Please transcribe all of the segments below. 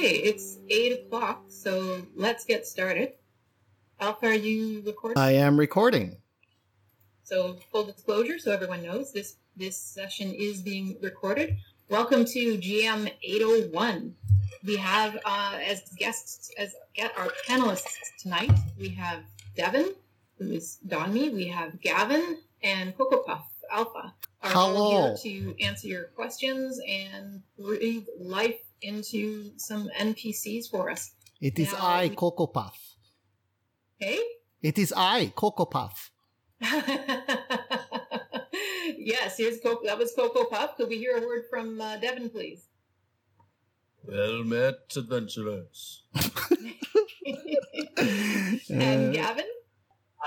Okay, it's eight o'clock, so let's get started. Alpha, are you recording? I am recording. So full disclosure, so everyone knows this this session is being recorded. Welcome to GM 801. We have uh, as guests as get our panelists tonight. We have Devin, who is Donmi. We have Gavin and Cocoa Puff Alpha. Are all Hello. here to answer your questions and breathe life into some NPCs for us. It is Now I, we- Cocoa Puff. Hey. It is I, Cocoa Puff. yes, here's Coco. That was Cocoa Puff. Could we hear a word from uh, Devin, please? Well met, adventurers. and Uh, Gavin?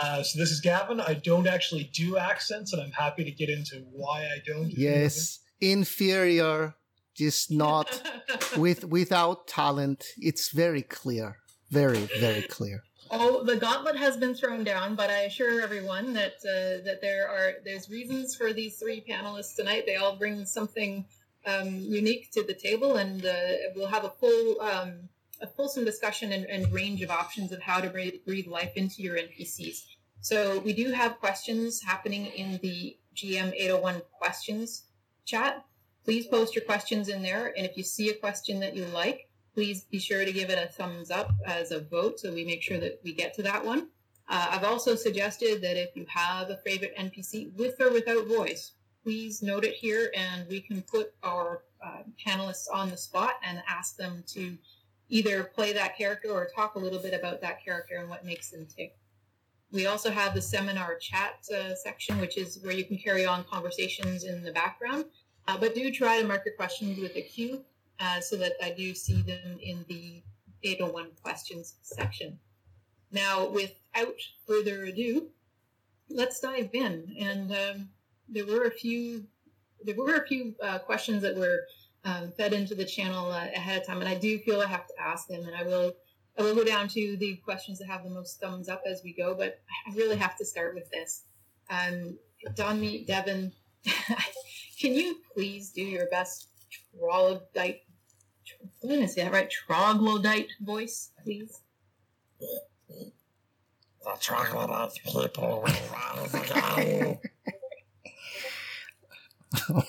Uh, so this is Gavin. I don't actually do accents, and I'm happy to get into why I don't. yes, inferior, just not with without talent. It's very clear, very very clear. Oh, the gauntlet has been thrown down, but I assure everyone that uh, that there are there's reasons for these three panelists tonight. They all bring something um, unique to the table, and uh, we'll have a full um, a fulsome discussion and, and range of options of how to breathe, breathe life into your NPCs. So we do have questions happening in the GM 801 questions chat. Please post your questions in there, and if you see a question that you like, please be sure to give it a thumbs up as a vote so we make sure that we get to that one. Uh, I've also suggested that if you have a favorite NPC with or without voice, please note it here and we can put our uh, panelists on the spot and ask them to either play that character or talk a little bit about that character and what makes them tick. We also have the seminar chat uh, section, which is where you can carry on conversations in the background. Uh, but do try to mark your questions with a Q uh, so that I do see them in the 801 questions section. Now, without further ado, let's dive in. And um, there were a few, there were a few uh, questions that were um, fed into the channel uh, ahead of time, and I do feel I have to ask them. And I will, I will go down to the questions that have the most thumbs up as we go. But I really have to start with this. Um, Donmi, Devin, can you please do your best troglodyte? I'm going to say that right. Troglodyte voice, please. The troglodyte people will rise again.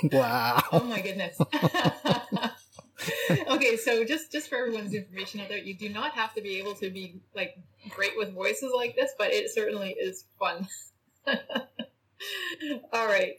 wow. Oh my goodness. okay, so just just for everyone's information out there, you do not have to be able to be like great with voices like this, but it certainly is fun. All right.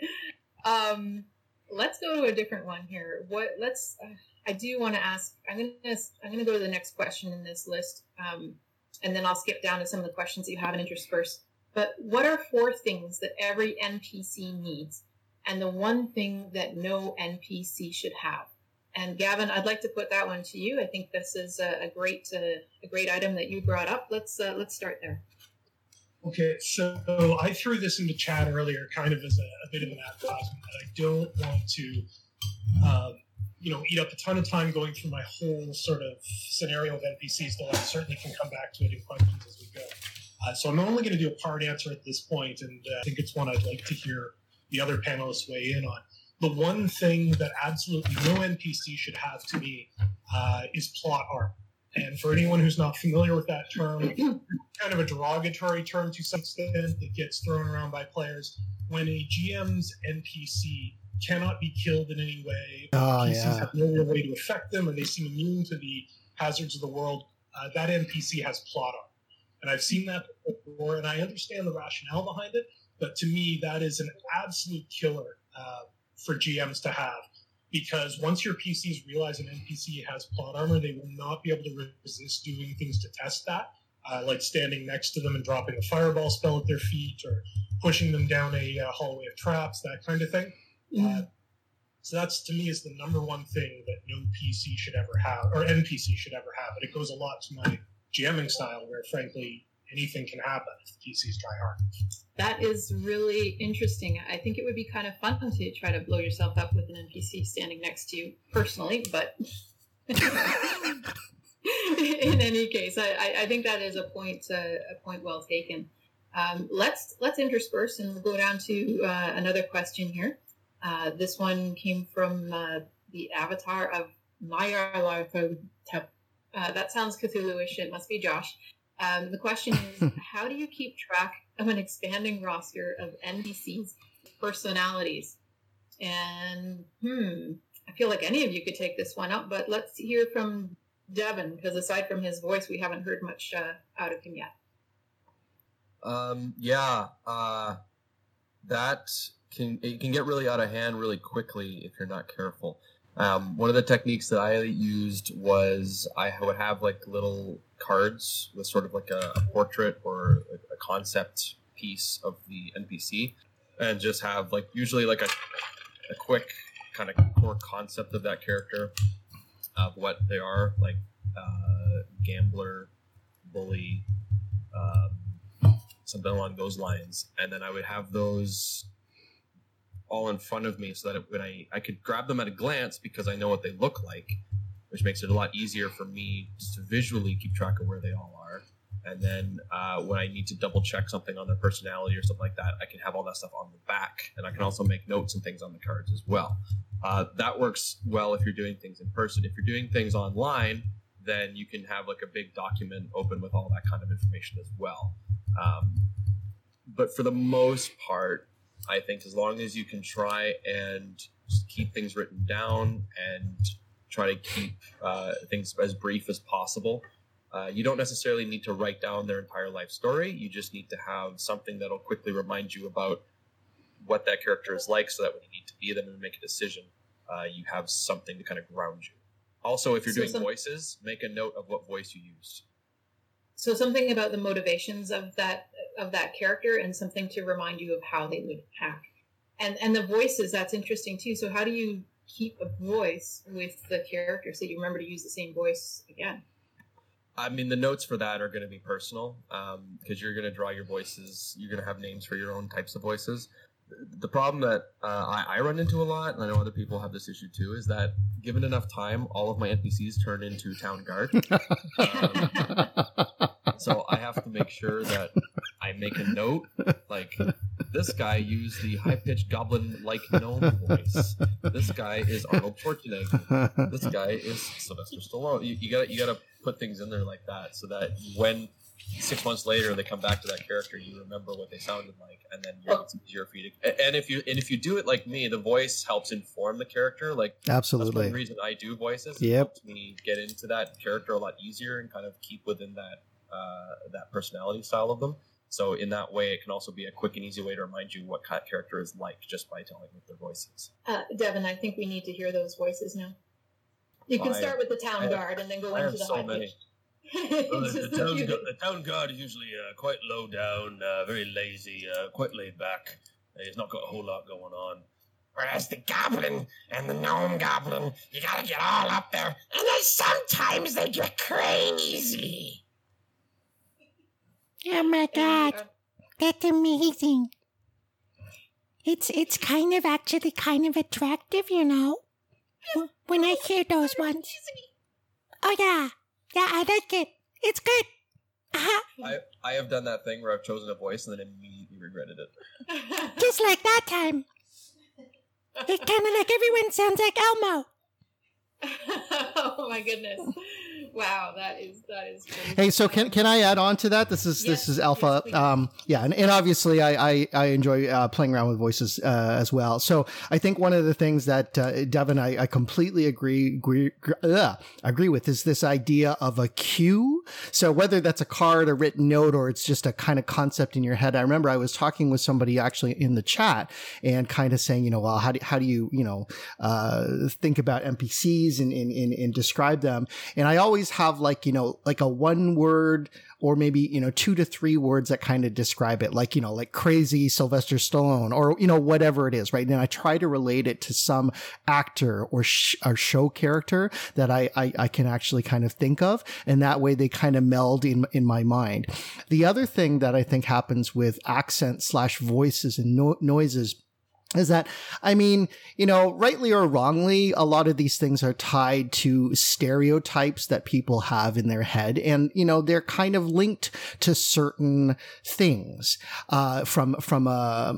Um let's go to a different one here. What let's uh, I do want to ask I'm to I'm to go to the next question in this list. Um and then I'll skip down to some of the questions that you haven't interspersed. But what are four things that every NPC needs and the one thing that no NPC should have. And Gavin, I'd like to put that one to you. I think this is a, a great uh, a great item that you brought up. Let's uh, let's start there. Okay, so I threw this into chat earlier, kind of as a, a bit of an advertisement that I don't want to, um, you know, eat up a ton of time going through my whole sort of scenario of NPCs. Though I certainly can come back to it in questions as we go. Uh, so I'm only going to do a part answer at this point, and uh, I think it's one I'd like to hear the other panelists weigh in on. The one thing that absolutely no NPC should have to me uh, is plot armor. And for anyone who's not familiar with that term, kind of a derogatory term to some extent that gets thrown around by players. When a GM's NPC cannot be killed in any way, Oh PCs yeah. have no real way to affect them, or they seem immune to the hazards of the world, uh, that NPC has plot armor. And I've seen that before, and I understand the rationale behind it, but to me, that is an absolute killer uh, for GMs to have. Because once your PCs realize an NPC has plot armor, they will not be able to resist doing things to test that, uh, like standing next to them and dropping a fireball spell at their feet, or pushing them down a uh, hallway of traps, that kind of thing. Uh, so that's to me is the number one thing that no PC should ever have, or NPC should ever have. And it goes a lot to my GMing style, where frankly anything can happen if the PCs try hard. That is really interesting. I think it would be kind of fun to try to blow yourself up with an NPC standing next to you personally, but in any case, I, I, think that is a point uh, a point well taken. Um, let's let's intersperse and we'll go down to uh, another question here. Uh, this one came from uh, the avatar of Nyarlathotep. Uh, that sounds Cthulhu-ish. It must be Josh. Um, the question is, how do you keep track of an expanding roster of NPCs personalities? And hmm, I feel like any of you could take this one up, but let's hear from Devin because aside from his voice, we haven't heard much uh, out of him yet. Um, yeah, uh, that can it can get really out of hand really quickly if you're not careful. Um, one of the techniques that I used was I would have like little cards with sort of like a, a portrait or a, a concept piece of the NPC, and just have like usually like a, a quick kind of core concept of that character, of what they are, like uh, gambler, bully, um, something along those lines, and then I would have those all in front of me so that when I I could grab them at a glance because I know what they look like, which makes it a lot easier for me just to visually keep track of where they all are. And then uh, when I need to double check something on their personality or something like that, I can have all that stuff on the back, and I can also make notes and things on the cards as well. Uh, that works well if you're doing things in person. If you're doing things online, then you can have like a big document open with all that kind of information as well. Um, but for the most part, I think as long as you can try and keep things written down and try to keep uh, things as brief as possible. Uh, you don't necessarily need to write down their entire life story. You just need to have something that'll quickly remind you about what that character is like so that when you need to be them and make a decision, uh, you have something to kind of ground you. Also, if you're So doing some- voices, make a note of what voice you used. So something about the motivations of that of that character, and something to remind you of how they would act, and and the voices. That's interesting too. So how do you keep a voice with the character so you remember to use the same voice again? I mean, the notes for that are going to be personal because you're going to draw your voices. You're going to have names for your own types of voices. The- problem that uh, I, I run into a lot, and I know other people have this issue too, is that given enough time, all of my NPCs turn into town guard. so I have to make sure that I make a note, like this guy used the high pitched goblin like gnome voice. This guy is Arnold Schwarzenegger this guy is Sylvester Stallone. You, you gotta you gotta put things in there like that so that when six months later they come back to that character, you remember what they sounded like, and then you're, it's easier for you to. And if you and if you do it like me, the voice helps inform the character. Like that's one Absolutely. reason I do voices. Yep. It helps me get into that character a lot easier and kind of keep within that uh, that personality style of them. So in that way, it can also be a quick and easy way to remind you what that character is like just by telling what their voice is. Uh, Devin, I think we need to hear those voices now. You can I- start with the town I have- guard and then go I into have the so high many. pitch. Well, the, the, town, few. the town guard is usually uh, quite low down, uh, very lazy, uh, quite laid back. Uh, he's not got a whole lot going on. Whereas the goblin and the gnome goblin, you gotta get all up there, and then sometimes they get crazy. Oh my god, that's amazing. It's it's kind of actually kind of attractive, you know. When I hear those ones. Oh yeah, yeah, I like it. It's good. Uh-huh. I, I have done that thing where I've chosen a voice and then immediately regretted it. Just like that time. It's kind of like everyone sounds like Elmo. oh my goodness! Wow, that is that is. Crazy. Hey, so can can I add on to that? This is this is Alpha. yes, um, yeah, and, and obviously I I, I enjoy uh, playing around with voices uh, as well. So I think one of the things that uh, Devin I, I completely agree agree ugh, agree with is this idea of a cue. So whether that's a card, a written note, or it's just a kind of concept in your head. I remember I was talking with somebody actually in the chat and kind of saying, you know, well, how do how do you you know uh, think about NPCs and, and and and describe them? And I always have like you know like a one word or maybe you know two to three words that kind of describe it like you know like crazy sylvester stallone or you know whatever it is right? And i try to relate it to some actor or, sh- or show character that I, I i can actually kind of think of and that way they kind of meld in in my mind. The other thing that i think happens with accent slash voices and no- noises is that I mean, you know, rightly or wrongly, a lot of these things are tied to stereotypes that people have in their head, and you know, they're kind of linked to certain things uh, from from a,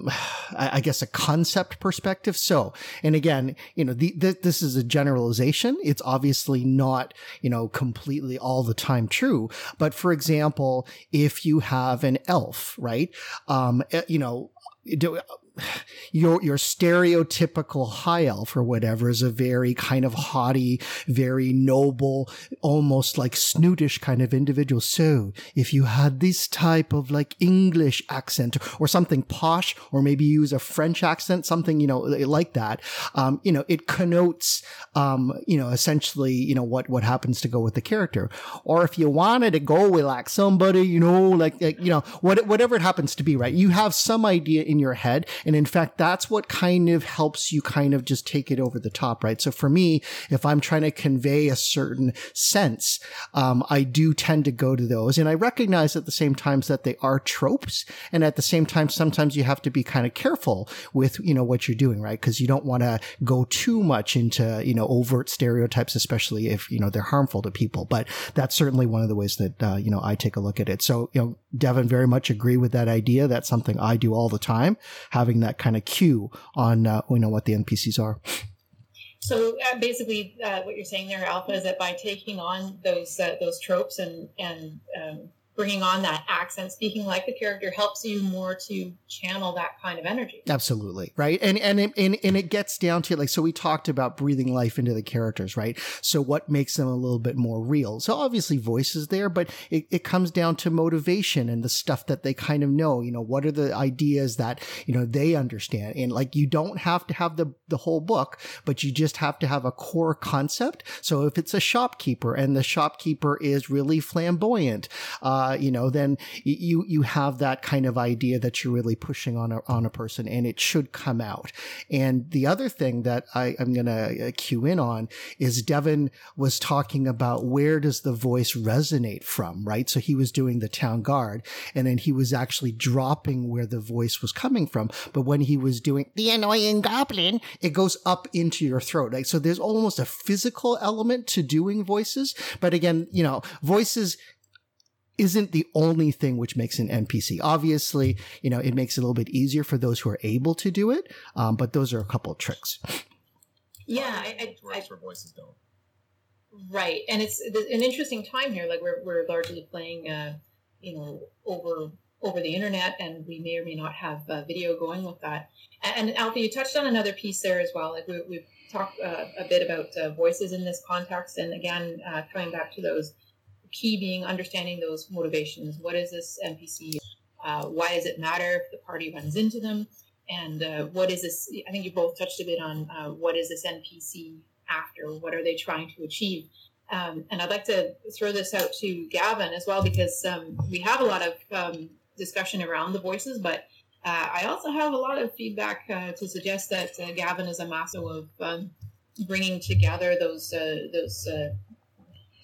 I guess, a concept perspective. So, and again, you know, the, the, this is a generalization. It's obviously not, you know, completely all the time true. But for example, if you have an elf, right, um, eh, you know. Do, your your stereotypical high elf or whatever is a very kind of haughty, very noble, almost like snootish kind of individual. So if you had this type of like English accent or something posh, or maybe use a French accent, something you know like that, um, you know, it connotes, um, you know, essentially, you know, what what happens to go with the character. Or if you wanted to go with like somebody, you know, like, like you know, what whatever it happens to be, right? You have some idea in your head and in fact, that's what kind of helps you kind of just take it over the top, right? So for me, if I'm trying to convey a certain sense, um, I do tend to go to those. And I recognize at the same times that they are tropes. And at the same time, sometimes you have to be kind of careful with, you know, what you're doing, right? Because you don't want to go too much into, you know, overt stereotypes, especially if, you know, they're harmful to people. But that's certainly one of the ways that, uh, you know, I take a look at it. So, you know, Devin very much agree with that idea. That's something I do all the time, having that kind of cue on uh, you know what the NPCs are. So uh, basically, uh, what you're saying there, Alpha, is that by taking on those uh, those tropes and and um, bringing on that accent, speaking like the character helps you more to channel that kind of energy. Absolutely. Right. And, and, it, and, and it gets down to like, so we talked about breathing life into the characters, right? So what makes them a little bit more real? So obviously voice is there, but it, it comes down to motivation and the stuff that they kind of know, you know, what are the ideas that, you know, they understand. And like, you don't have to have the, the whole book, but you just have to have a core concept. So if it's a shopkeeper and the shopkeeper is really flamboyant, uh, uh, you know, then you you have that kind of idea that you're really pushing on a, on a person, and it should come out. And the other thing that I, I'm going to uh, cue in on is Devin was talking about where does the voice resonate from, right? So he was doing the town guard, and then he was actually dropping where the voice was coming from. But when he was doing the annoying goblin, it goes up into your throat. Like, so there's almost a physical element to doing voices. But again, you know, voices isn't the only thing which makes an NPC. Obviously, you know, it makes it a little bit easier for those who are able to do it, um, but those are a couple of tricks. Yeah, I, I, I, where voices don't. Right, and it's an interesting time here. Like we're we're largely playing, uh, you know, over over the internet, and we may or may not have uh, video going with that. And, and Alpha, you touched on another piece there as well. Like we, we've talked uh, a bit about uh, voices in this context, and again, uh, coming back to those key being understanding those motivations. What is this NPC? Uh, why does it matter if the party runs into them? And uh, what is this? I think you both touched a bit on uh, what is this NPC after? What are they trying to achieve? Um, and I'd like to throw this out to Gavin as well because um, we have a lot of um, discussion around the voices, but uh, I also have a lot of feedback uh, to suggest that uh, Gavin is a master of um, bringing together those those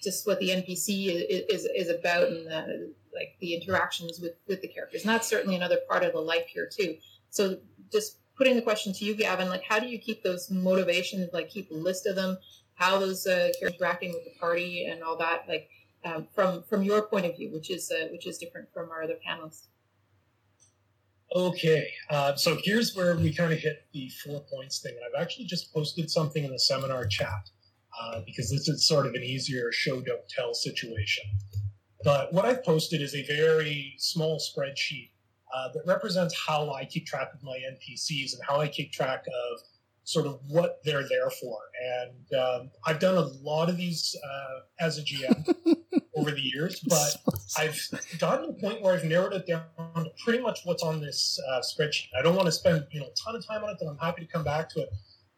just what the NPC is, is, is about and the, like the interactions with, with the characters. And that's certainly another part of the life here too. So just putting the question to you, Gavin, like how do you keep those motivations, like keep a list of them, how those uh, characters interacting with the party and all that, like um, from from your point of view, which is uh, which is different from our other panelists. Okay, uh, so here's where we kind of hit the four points thing. And I've actually just posted something in the seminar chat uh, because this is sort of an easier show don't tell situation. But what I've posted is a very small spreadsheet uh, that represents how I keep track of my NPCs and how I keep track of sort of what they're there for. And um, I've done a lot of these uh, as a GM over the years, but I've gotten to the point where I've narrowed it down to pretty much what's on this uh, spreadsheet. I don't want to spend you know a ton of time on it, but I'm happy to come back to it.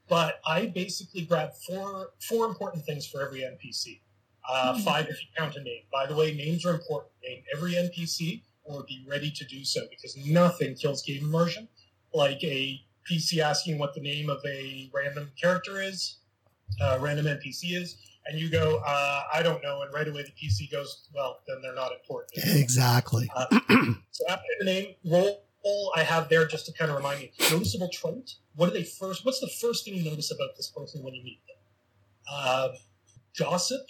But I basically grab four four important things for every NPC. Uh, mm-hmm. Five if you count a name. By the way, names are important. Name every NPC or be ready to do so because nothing kills game immersion like a PC asking what the name of a random character is, uh, random NPC is, and you go, uh, I don't know, and right away the PC goes, well, then they're not important. Exactly. Uh, so after the name, roll poll I have there just to kind of remind me. Noticeable trait. What do they first? What's the first thing you notice about this person when you meet them? Uh, gossip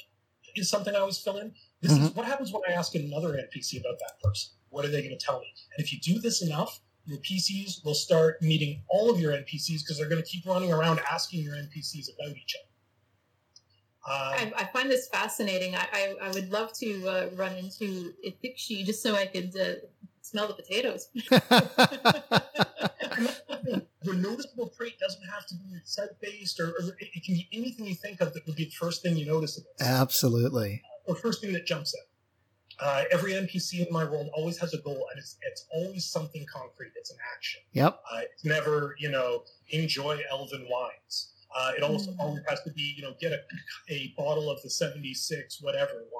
is something I always fill in. This is what happens when I ask another NPC about that person. What are they going to tell me? And if you do this enough, your PCs will start meeting all of your NPCs because they're going to keep running around asking your NPCs about each other. Um, I, I find this fascinating. I, I, I would love to uh, run into Ithikshi just so I could uh, smell the potatoes. your noticeable trait doesn't have to be set based, or, or it, it can be anything you think of that would be the first thing you notice. About it. Absolutely. or first thing that jumps out. Uh, every NPC in my world always has a goal, and it's it's always something concrete. It's an action. Yep. Uh, it's never, you know, enjoy elven wines. Uh, it also Mm. always has to be, you know, get a, a bottle of the 76 whatever wine.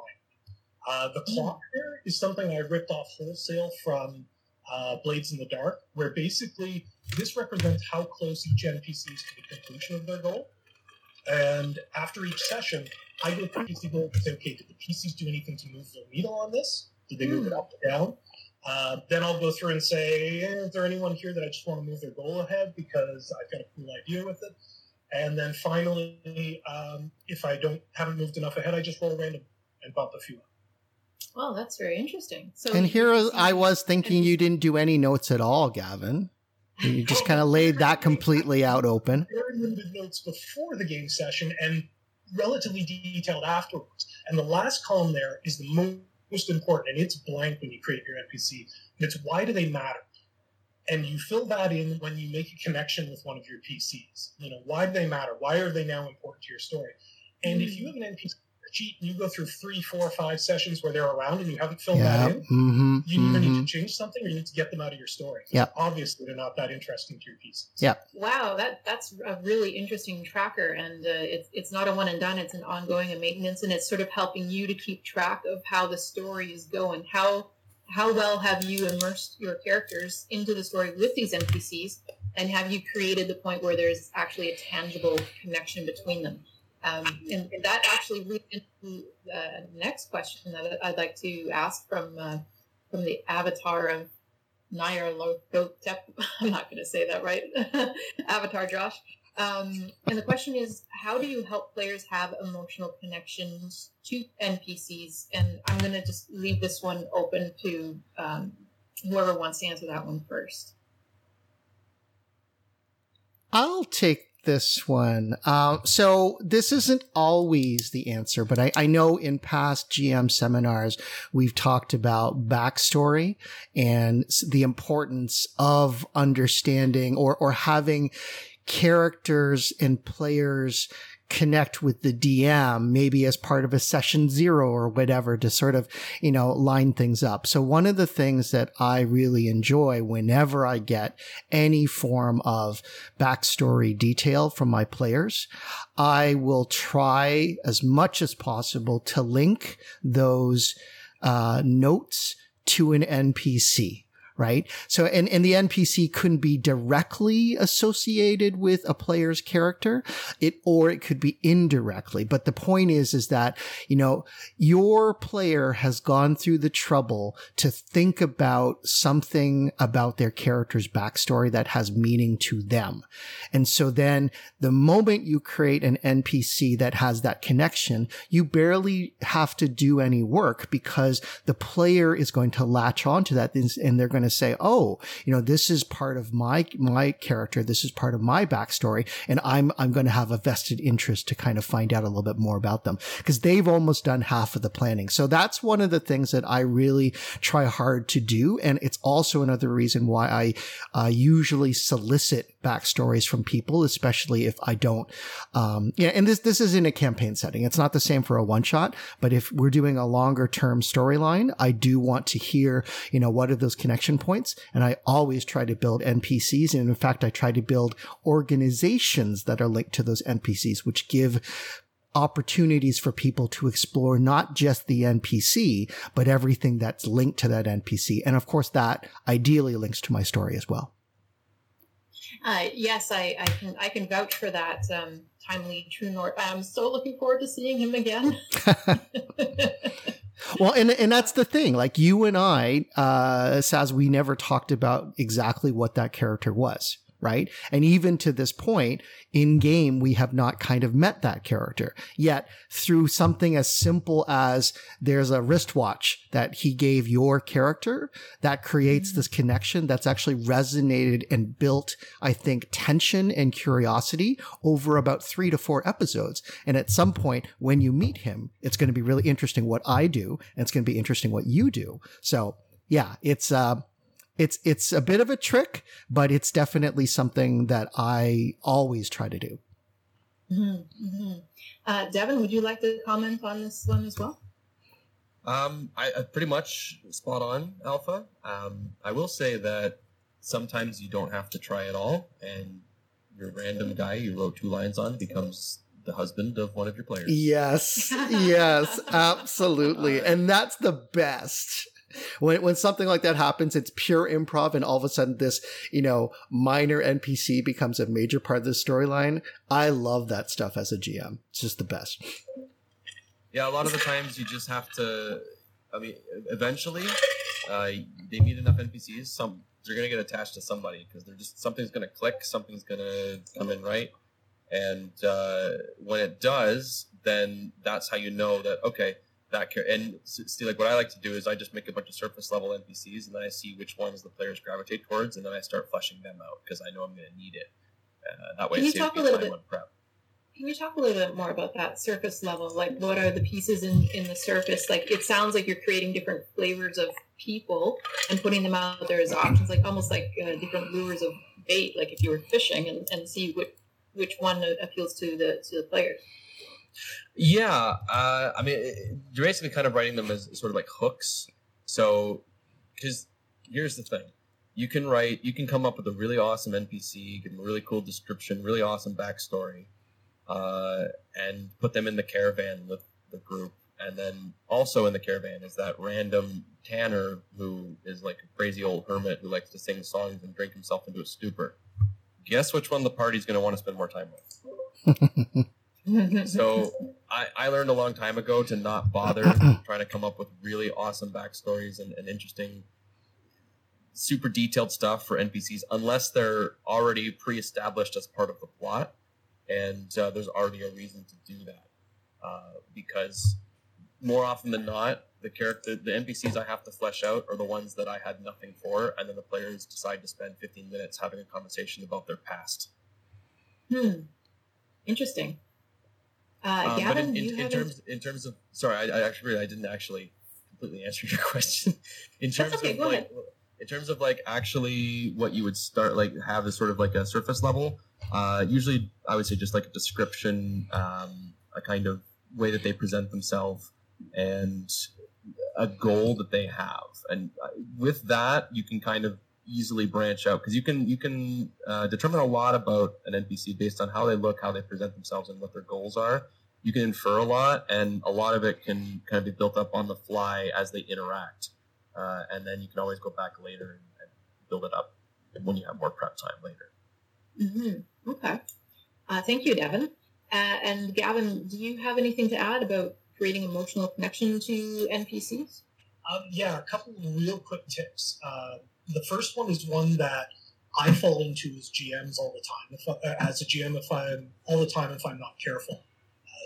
Uh, the clock here is something I ripped off wholesale from uh, Blades in the Dark, where basically this represents how close each NPC is to the completion of their goal. And after each session, I go through PC goal and say, okay, did the PCs do anything to move their needle on this? Did they move it up or down? Uh, then I'll go through and say, is there anyone here that I just want to move their goal ahead because I've got a cool idea with it? And then finally, um, if I don't haven't moved enough ahead, I just roll random and bump a few. up. Well, that's very interesting. So And here you I was thinking you didn't do any notes at all, Gavin. You just kind of laid that completely out open. Very limited notes before the game session and relatively detailed afterwards. And the last column there is the mo- most important, and it's blank when you create your NPC. And it's why do they matter? And you fill that in when you make a connection with one of your PCs. You know, why do they matter? Why are they now important to your story? And if you hmm. have an NPC cheat and you go through three, four, five sessions where they're around and you haven't filled Yeah. that in, Mm-hmm. you either need hmm to change something or you need to get them out of your story. Yep. Obviously, they're not that interesting to your PCs. Yep. Wow, that that's a really interesting tracker, and uh, it's it's not a one and done. It's an ongoing and maintenance, and it's sort of helping you to keep track of how the story is going. How how well have you immersed your characters into the story with these NPCs, and have you created the point where there's actually a tangible connection between them? Um, and, and that actually leads into the next question that I'd like to ask from uh, from the avatar of Nair Lotep. I'm not going to say that right. Avatar Josh. Um, and the question is, how do you help players have emotional connections to NPCs? And I'm going to just leave this one open to um, whoever wants to answer that one first. I'll take this one. Um, so this isn't always the answer, but I, I know in past GM seminars we've talked about backstory and the importance of understanding or or having characters and players connect with the DM, maybe as part of a session zero or whatever to sort of, you know, line things up. So one of the things that I really enjoy whenever I get any form of backstory detail from my players, I will try as much as possible to link those uh, notes to an NPC. Right. So, and, and the NPC couldn't be directly associated with a player's character. It, or it could be indirectly. But the point is, is that, you know, your player has gone through the trouble to think about something about their character's backstory that has meaning to them. And so then the moment you create an NPC that has that connection, you barely have to do any work because the player is going to latch onto that and they're going to say, Oh, you know, this is part of my, my character. This is part of my backstory. And I'm, I'm going to have a vested interest to kind of find out a little bit more about them because they've almost done half of the planning. So that's one of the things that I really try hard to do. And it's also another reason why I uh, usually solicit backstories from people, especially if I don't. Um, yeah, and this this is in a campaign setting. It's not the same for a one shot, but if we're doing a longer term storyline, I do want to hear, you know, what are those connection points, and I always try to build NPCs, and in fact, I try to build organizations that are linked to those NPCs, which give opportunities for people to explore not just the NPC, but everything that's linked to that NPC. And of course, that ideally links to my story as well. Uh, yes, I, I can I can vouch for that. Um, timely True North. I'm so looking forward to seeing him again. Well, and and that's the thing. Like you and I, uh, Saz, we never talked about exactly what that character was, right? And even to this point in game, we have not kind of met that character yet through something as simple as there's a wristwatch that he gave your character that creates this connection that's actually resonated and built, I think, tension and curiosity over about three to four episodes. And at some point, when you meet him, it's going to be really interesting what I do, and it's going to be interesting what you do. So, yeah, it's uh, it's it's a bit of a trick, but it's definitely something that I always try to do. Mm-hmm. Uh, Devin, would you like to comment on this one as well? Um, I, I pretty much spot on, Alpha. Um, I will say that sometimes you don't have to try at all, and your random guy you wrote two lines on becomes the husband of one of your players. Yes, yes, absolutely, and that's the best. When when something like that happens, it's pure improv, and all of a sudden, this you know minor NPC becomes a major part of the storyline. I love that stuff as a GM. It's just the best. Yeah, a lot of the times you just have to. I mean, eventually, uh, they need enough NPCs. Some they're gonna get attached to somebody because they're just something's gonna click, something's gonna come in right, and uh, when it does, then that's how you know that okay, that care. And see, like what I like to do is I just make a bunch of surface level NPCs, and then I see which ones the players gravitate towards, and then I start fleshing them out because I know I'm gonna need it. Uh, that way, Can you talk a little bit- prep. Can you talk a little bit more about that surface level? Like, what are the pieces in, in the surface? Like, it sounds like you're creating different flavors of people and putting them out there as options, like almost like uh, different lures of bait. Like if you were fishing and, and see which which one appeals to the to the players. Yeah, uh, I mean, you're basically kind of writing them as sort of like hooks. So, because here's the thing, you can write, you can come up with a really awesome NPC, give them a really cool description, really awesome backstory, uh, and put them in the caravan with the group. And then also in the caravan is that random Tanner who is like a crazy old hermit who likes to sing songs and drink himself into a stupor. Guess which one the party's going to want to spend more time with? So I, I learned a long time ago to not bother trying to come up with really awesome backstories and, and interesting, super detailed stuff for NPCs unless they're already pre-established as part of the plot, and uh, there's already a reason to do that. Uh, because more often than not, the character, the NPCs I have to flesh out are the ones that I had nothing for, and then the players decide to spend 15 minutes having a conversation about their past. hmm. Interesting. Uh, Um, but in, in, in terms in terms of sorry, I, I actually I didn't actually completely answer your question. In terms okay, of like ahead. in terms of like actually what you would start like have as sort of like a surface level. Uh, usually, I would say just like a description, um, a kind of way that they present themselves, and a goal that they have. And uh, with that, you can kind of easily branch out because you can you can uh, determine a lot about an NPC based on how they look, how they present themselves, and what their goals are. You can infer a lot, and a lot of it can kind of be built up on the fly as they interact, uh, and then you can always go back later and, and build it up when you have more prep time later. hmm Okay. Uh, thank you, Devin. Uh, and Gavin, do you have anything to add about creating emotional connection to NPCs? Um, yeah, a couple of real quick tips. Uh, the first one is one that I fall into as GMs all the time. If uh, as a GM, if I'm all the time, if I'm not careful,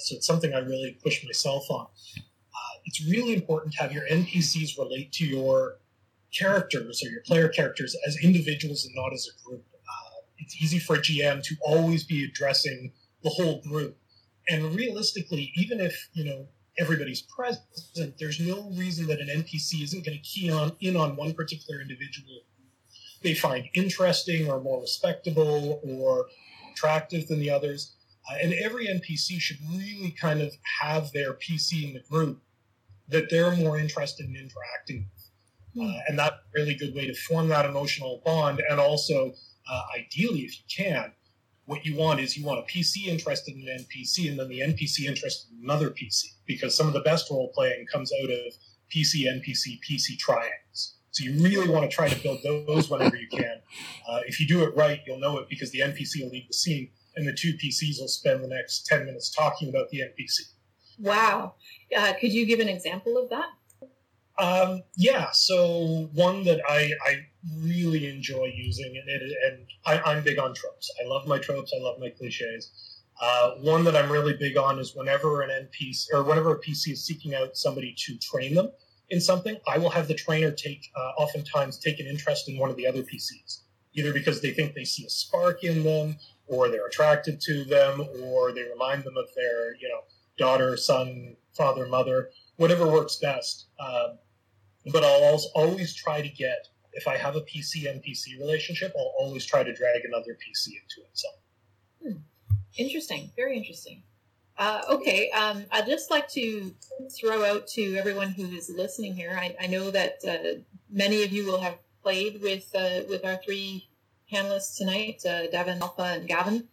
so it's something I really push myself on. Uh, it's really important to have your NPCs relate to your characters or your player characters as individuals and not as a group. Uh, it's easy for a GM to always be addressing the whole group, and realistically, even if you know everybody's present, there's no reason that an NPC isn't going to key on in on one particular individual they find interesting or more respectable or attractive than the others. Uh, and every NPC should really kind of have their PC in the group that they're more interested in interacting with. Uh, and that's a really good way to form that emotional bond. And also, uh, ideally, if you can, what you want is you want a PC interested in an NPC and then the NPC interested in another PC because some of the best role playing comes out of PC, NPC, PC triangles. So you really want to try to build those whenever you can. Uh, if you do it right, you'll know it because the NPC will leave the scene and the two PCs will spend the next 10 minutes talking about the NPC. Wow. Uh, could you give an example of that? Um, yeah, so one that I, I really enjoy using, and it, and I, I'm big on tropes. I love my tropes. I love my cliches. Uh, one that I'm really big on is whenever an NPC or whenever a PC is seeking out somebody to train them in something, I will have the trainer take uh, oftentimes take an interest in one of the other PCs, either because they think they see a spark in them, or they're attracted to them, or they remind them of their you know daughter, son, father, mother, whatever works best. Um, but I'll always, try to get if I have a PC NPC relationship, I'll always try to drag another PC into it. So. Interesting. Very interesting. Uh, okay. Um, I'd just like to throw out to everyone who is listening here. I, I know that uh, many of you will have played with uh, with our three panelists tonight, uh, Devin, Alpha, and Gavin.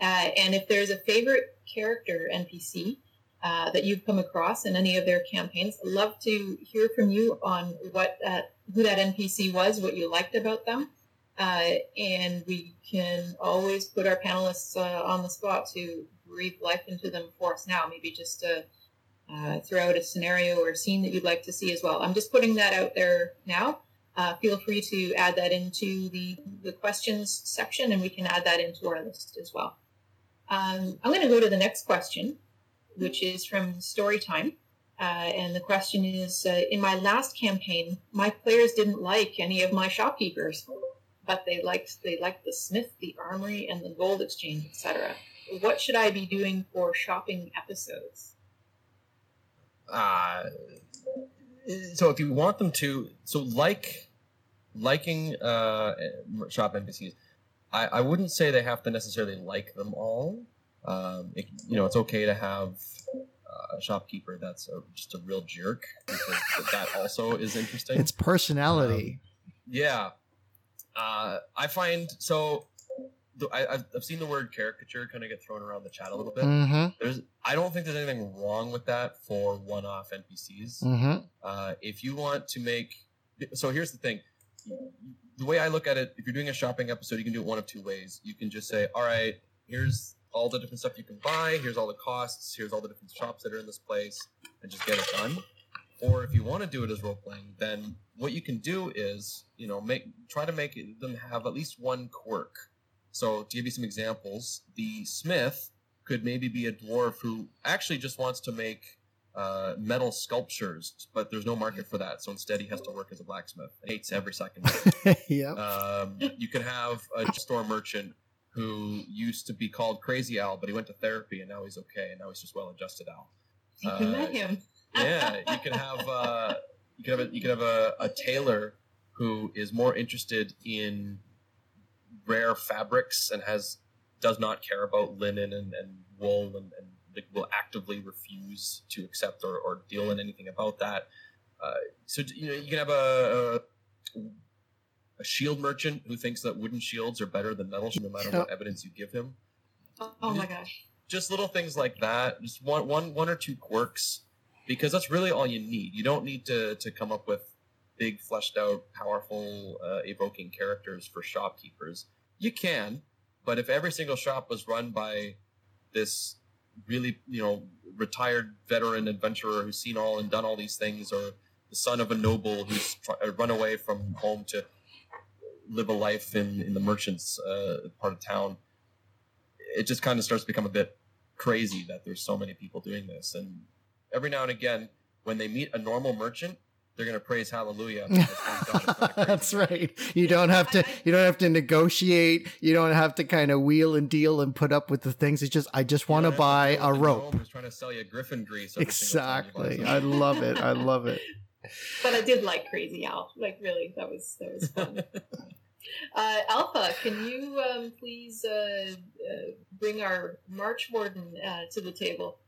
Uh, and if there's a favorite character NPC uh, that you've come across in any of their campaigns, I'd love to hear from you on what that, who that NPC was, what you liked about them. Uh, and we can always put our panelists uh, on the spot to breathe life into them for us now. Maybe just to uh, throw out a scenario or a scene that you'd like to see as well. I'm just putting that out there now. Uh, feel free to add that into the, the questions section, and we can add that into our list as well. Um, I'm going to go to the next question, which is from Storytime. Uh, and the question is uh, In my last campaign, my players didn't like any of my shopkeepers but they liked they liked the smith, the armory, and the gold exchange, etc. What should I be doing for shopping episodes? Uh, so if you want them to, so like liking uh, shop NPCs, I, I wouldn't say they have to necessarily like them all. Um, it, you know, it's okay to have uh, a shopkeeper that's a, just a real jerk because that also is interesting. It's personality. Um, yeah, uh, I find so. The, I, I've, I've seen the word caricature kind of get thrown around the chat a little bit. mm-hmm. There's, I don't think there's anything wrong with that for one-off NPCs. Mm-hmm. Uh, if you want to make, so here's the thing. The way I look at it, if you're doing a shopping episode, you can do it one of two ways. You can just say, all right, here's all the different stuff you can buy. Here's all the costs. Here's all the different shops that are in this place, and just get it done. Or if you want to do it as role playing, then what you can do is, you know, make try to make them have at least one quirk. So to give you some examples, the smith could maybe be a dwarf who actually just wants to make uh, metal sculptures, but there's no market for that. So instead, he has to work as a blacksmith. He Hates every second. yeah. Um, you can have a store merchant who used to be called Crazy Al, but he went to therapy and now he's okay, and now he's just well adjusted Al. You Uh, met him. yeah, you can have uh, you can have a, you can have a, a tailor who is more interested in rare fabrics and has does not care about linen and, and wool and, and like, will actively refuse to accept or, or deal in anything about that. Uh, so you know you can have a, a a shield merchant who thinks that wooden shields are better than metal, no matter what evidence you give him. Oh, oh my gosh. just little things like that. Just one one one or two quirks because that's really all you need. You don't need to to come up with big fleshed out powerful uh, evoking characters for shopkeepers. You can but if every single shop was run by this really you know retired veteran adventurer who's seen all and done all these things or the son of a noble who's try, uh, run away from home to live a life in in the merchants uh, part of town it just kind of starts to become a bit crazy that there's so many people doing this. And every now and again, when they meet a normal merchant, they're going to praise hallelujah. because things don't look kinda That's right. You don't have to. You don't have to negotiate. You don't have to kind of wheel and deal and put up with the things. It's just I just want to buy a rope. gnome who's trying to sell you griffin grease. every single time you buy Exactly. I love it. I love it. But I did like Crazy Al. Like really, that was that was fun. uh, Alpha, can you um, please uh, uh, bring our March Warden uh, to the table?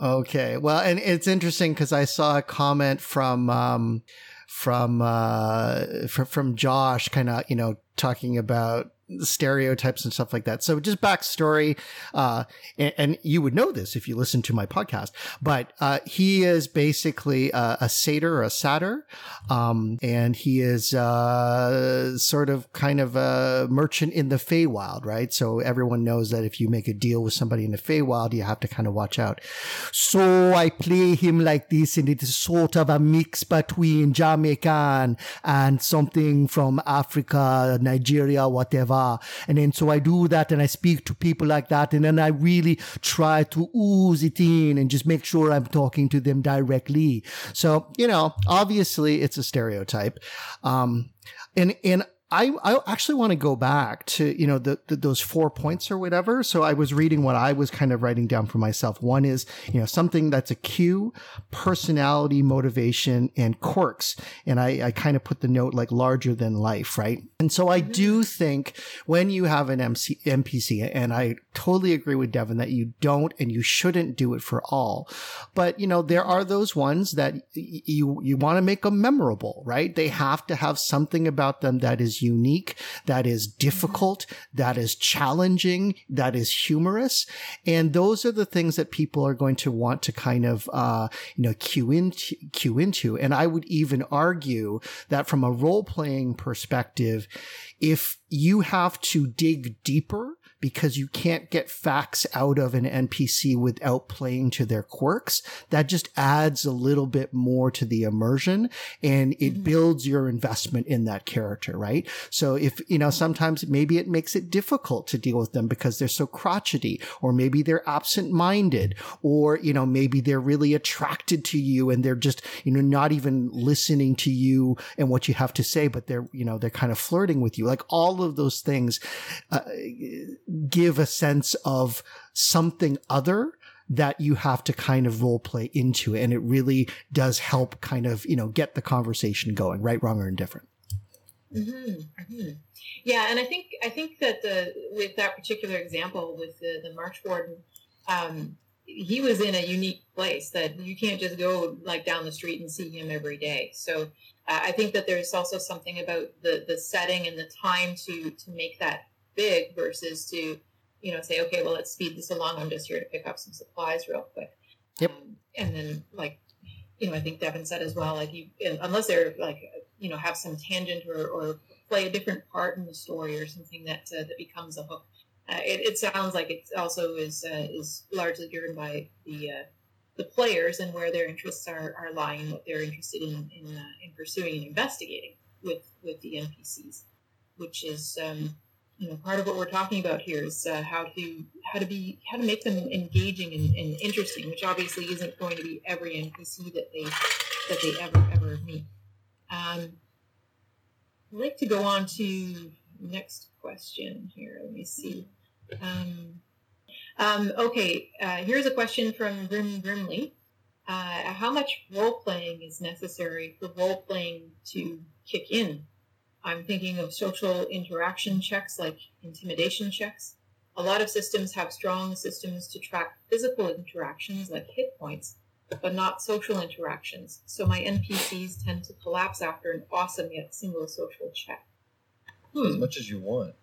Okay. Well, and it's interesting because I saw a comment from um, from uh, from, from Josh, kind of you know talking about stereotypes and stuff like that. So just backstory, uh, and, and, you would know this if you listen to my podcast, but, uh, he is basically a, a satyr or a satyr. Um, and he is, uh, sort of kind of a merchant in the Feywild, right? So everyone knows that if you make a deal with somebody in the Feywild, you have to kind of watch out. So I play him like this and it is sort of a mix between Jamaican and something from Africa, Nigeria, whatever and then so I do that and I speak to people like that. And then I really try to ooze it in and just make sure I'm talking to them directly. So, you know, obviously it's a stereotype. Um, and, and I, I actually want to go back to, you know, the, the, those four points or whatever. So I was reading what I was kind of writing down for myself. One is, you know, something that's a cue, personality, motivation, and quirks. And I, I kind of put the note like larger than life, right? And so I do mm-hmm. think when you have an MC, NPC, and I totally agree with Devin that you don't and you shouldn't do it for all. But, you know, there are those ones that you, you want to make them memorable, right? They have to have something about them that unique, that is difficult, that is challenging, that is humorous. And those are the things that people are going to want to kind of, uh, you know, cue into, cue into. And I would even argue that from a role playing perspective, if you have to dig deeper because you can't get facts out of an NPC without playing to their quirks. That just adds a little bit more to the immersion and it mm-hmm. builds your investment in that character, right? So if, you know, sometimes maybe it makes it difficult to deal with them because they're so crotchety or maybe they're absent minded or, you know, maybe they're really attracted to you and they're just, you know, not even listening to you and what you have to say, but they're, you know, they're kind of flirting with you. Like all of those things, uh, give a sense of something other that you have to kind of role play into. And it really does help kind of, you know, get the conversation going, right, wrong, or indifferent. Mm-hmm, mm-hmm. Yeah, and I think I think that the with that particular example with the, the March Warden, um, he was in a unique place that you can't just go like down the street and see him every day. So uh, I think that there's also something about the the setting and the time to to make that big versus to, you know, say, okay, well, let's speed this along. I'm just here to pick up some supplies real quick. Yep. Um, and then, like, you know, I think Devin said as well, like, you, unless they're like, you know, have some tangent or, or play a different part in the story or something that uh, that becomes a hook. Uh, it, it, sounds like it also is uh, is largely driven by the uh, the players and where their interests are, are lying, what they're interested in in, uh, in pursuing and investigating with with the NPCs, which is um, you know part of what we're talking about here is uh, how to how to be how to make them engaging and, and, interesting which obviously isn't going to be every npc that they that they ever ever meet. Um, i'd like to go on to next question here. Let me see. Um, um, okay uh, here's a question from grim grimly. Uh, how much role playing is necessary for role playing to kick in I'm thinking of social interaction checks like intimidation checks. A lot of systems have strong systems to track physical interactions like hit points, but not social interactions. So my NPCs tend to collapse after an awesome yet single social check. Hmm. As much as you want.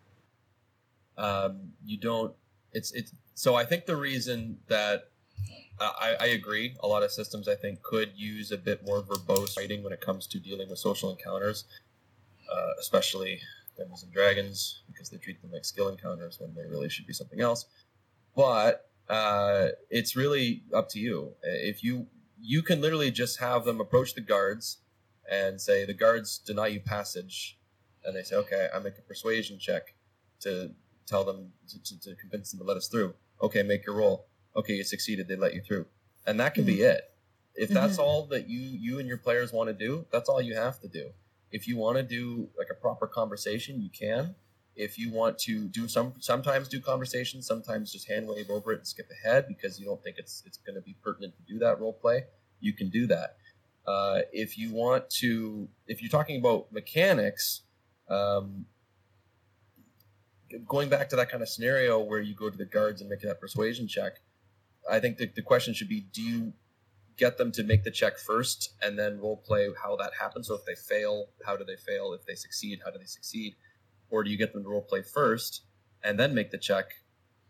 Um, you don't. It's it's. So I think the reason that uh, I, I agree, a lot of systems I think could use a bit more verbose writing when it comes to dealing with social encounters uh, especially Dungeons and Dragons, because they treat them like skill encounters when they really should be something else. But uh, it's really up to you. If you you can literally just have them approach the guards and say the guards deny you passage, and they say, okay, I make a persuasion check to tell them to, to, to convince them to let us through. Okay, make your roll. Okay, you succeeded. They let you through, and that can mm-hmm. be it. If that's mm-hmm. all that you you and your players want to do, that's all you have to do. If you want to do like a proper conversation, you can. If you want to do some, sometimes do conversations, sometimes just hand wave over it and skip ahead because you don't think it's it's going to be pertinent to do that role play. You can do that. Uh, if you want to, if you're talking about mechanics, um, going back to that kind of scenario where you go to the guards and make that persuasion check, I think the, the question should be: Do you get them to make the check first and then role play how that happens. So if they fail, how do they fail? If they succeed, how do they succeed? or do you get them to role play first and then make the check?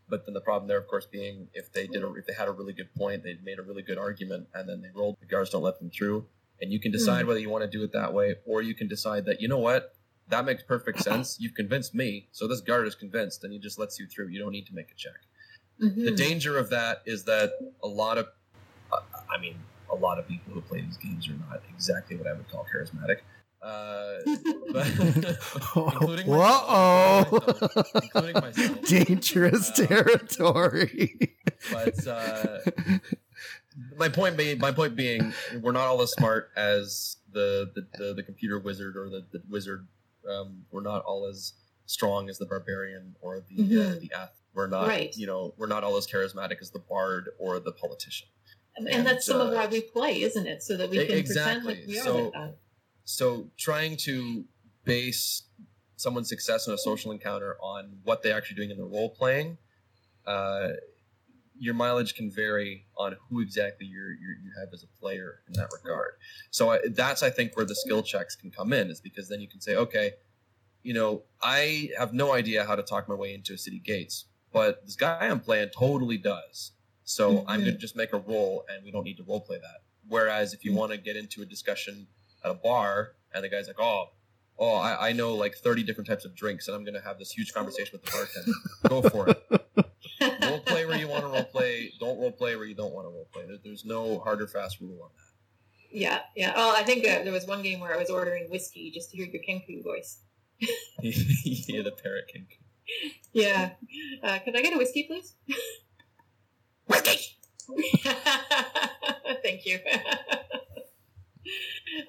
But then the problem there, of course, being if they did a, if they had a really good point, they made a really good argument, and then they rolled, the guards don't let them through, and you can decide whether you want to do it that way, or you can decide that you know what, that makes perfect sense. You've convinced me, so this guard is convinced, and he just lets you through. You don't need to make a check. Mhm. The danger of that is that a lot of, I mean, a lot of people who play these games are not exactly what I would call charismatic. Uh, but including Whoa! myself, including myself. Dangerous Uh, territory. but uh, my point being, my point being, we're not all as smart as the the, the, the computer wizard or the, the wizard. Um, we're not all as strong as the barbarian or the uh, Mhm. the ath. We're not, Right. you know, we're not all as charismatic as the bard or the politician. And, and that's some of uh, why we play, isn't it? So that we can exactly. pretend like we are So- like that. So trying to base someone's success in a social encounter on what they're actually doing in the role playing, uh, your mileage can vary on who exactly you're, you're, you have as a player in that regard. So I, that's I think where the skill checks can come in is because then you can say, okay, you know, I have no idea how to talk my way into a city gates, but this guy I'm playing totally does. So I'm Mhm. going to just make a roll, and we don't need to role play that. Whereas if you want to get into a discussion at a bar, and the guy's like, "Oh, oh, I, I know like 30 different types of drinks, and I'm going to have this huge conversation with the bartender," go for it. role play where you want to role play. Don't role play where you don't want to role play. There, there's no hard or fast rule on that. Yeah, yeah. Oh, I think uh, there was one game where I was ordering whiskey just to hear your Kenku voice. yeah, the parrot can. Yeah. Uh, could I get a whiskey, please? Thank you.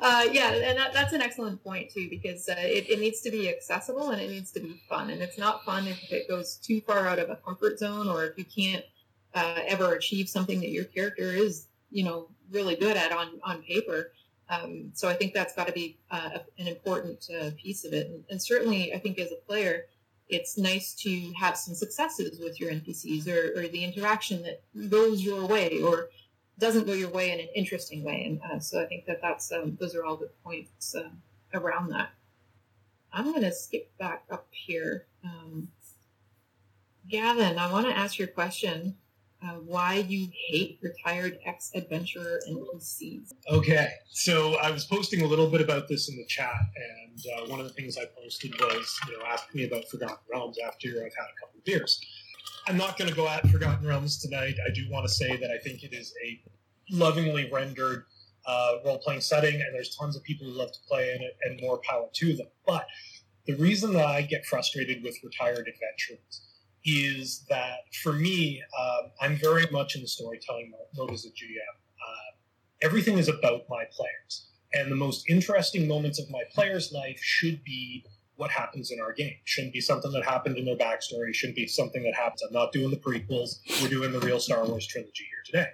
uh, yeah, and that, that's an excellent point too, because uh, it, it needs to be accessible and it needs to be fun. And it's not fun if it goes too far out of a comfort zone or if you can't uh, ever achieve something that your character is, you know, really good at on on paper. Um, so I think that's got to be uh, an important uh, piece of it. And, and certainly, I think as a player, it's nice to have some successes with your NPCs or, or the interaction that goes your way or doesn't go your way in an interesting way. And uh, so I think that that's um, those are all good points uh, around that. I'm going to skip back up here. Um, Gavin, I want to ask your question. Uh, why you hate retired ex-adventurer NPCs? Okay, so I was posting a little bit about this in the chat, and uh, one of the things I posted was, you know, ask me about Forgotten Realms after I've had a couple of beers. I'm not going to go at Forgotten Realms tonight. I do want to say that I think it is a lovingly rendered uh, role-playing setting, and there's tons of people who love to play in it, and more power to them. But the reason that I get frustrated with retired adventurers is that for me, um, I'm very much in the storytelling mode as a GM. Uh, everything is about my players. And the most interesting moments of my player's life should be what happens in our game. Shouldn't be something that happened in their backstory. Shouldn't be something that happens. I'm not doing the prequels. We're doing the real Star Wars trilogy here today.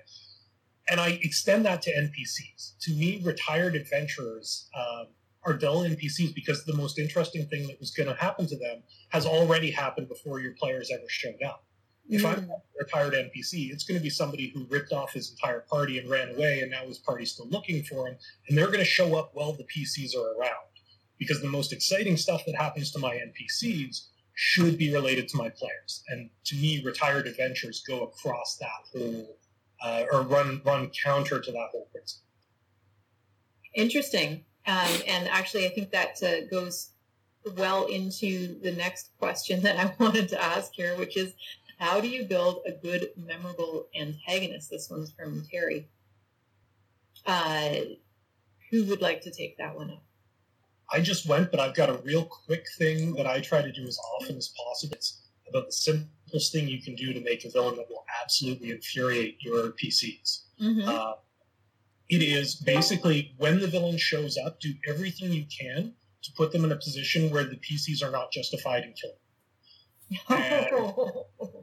And I extend that to NPCs. To me, retired adventurers um, are dull NPCs because the most interesting thing that was going to happen to them has already happened before your players ever showed up. If I'm a retired NPC, it's going to be somebody who ripped off his entire party and ran away, and now his party's still looking for him, and they're going to show up while the PCs are around. Because the most exciting stuff that happens to my NPCs should be related to my players, and to me, retired adventures go across that whole, uh, or run run counter to that whole principle. Interesting. Um, and actually, I think that uh, goes well into the next question that I wanted to ask here, which is how do you build a good, memorable antagonist? This one's from Terry. Uh, who would like to take that one up? I just went, but I've got a real quick thing that I try to do as often as possible. It's about the simplest thing you can do to make a villain that will absolutely infuriate your PCs. Mm-hmm. Uh, it is basically when the villain shows up, do everything you can to put them in a position where the PCs are not justified in killing.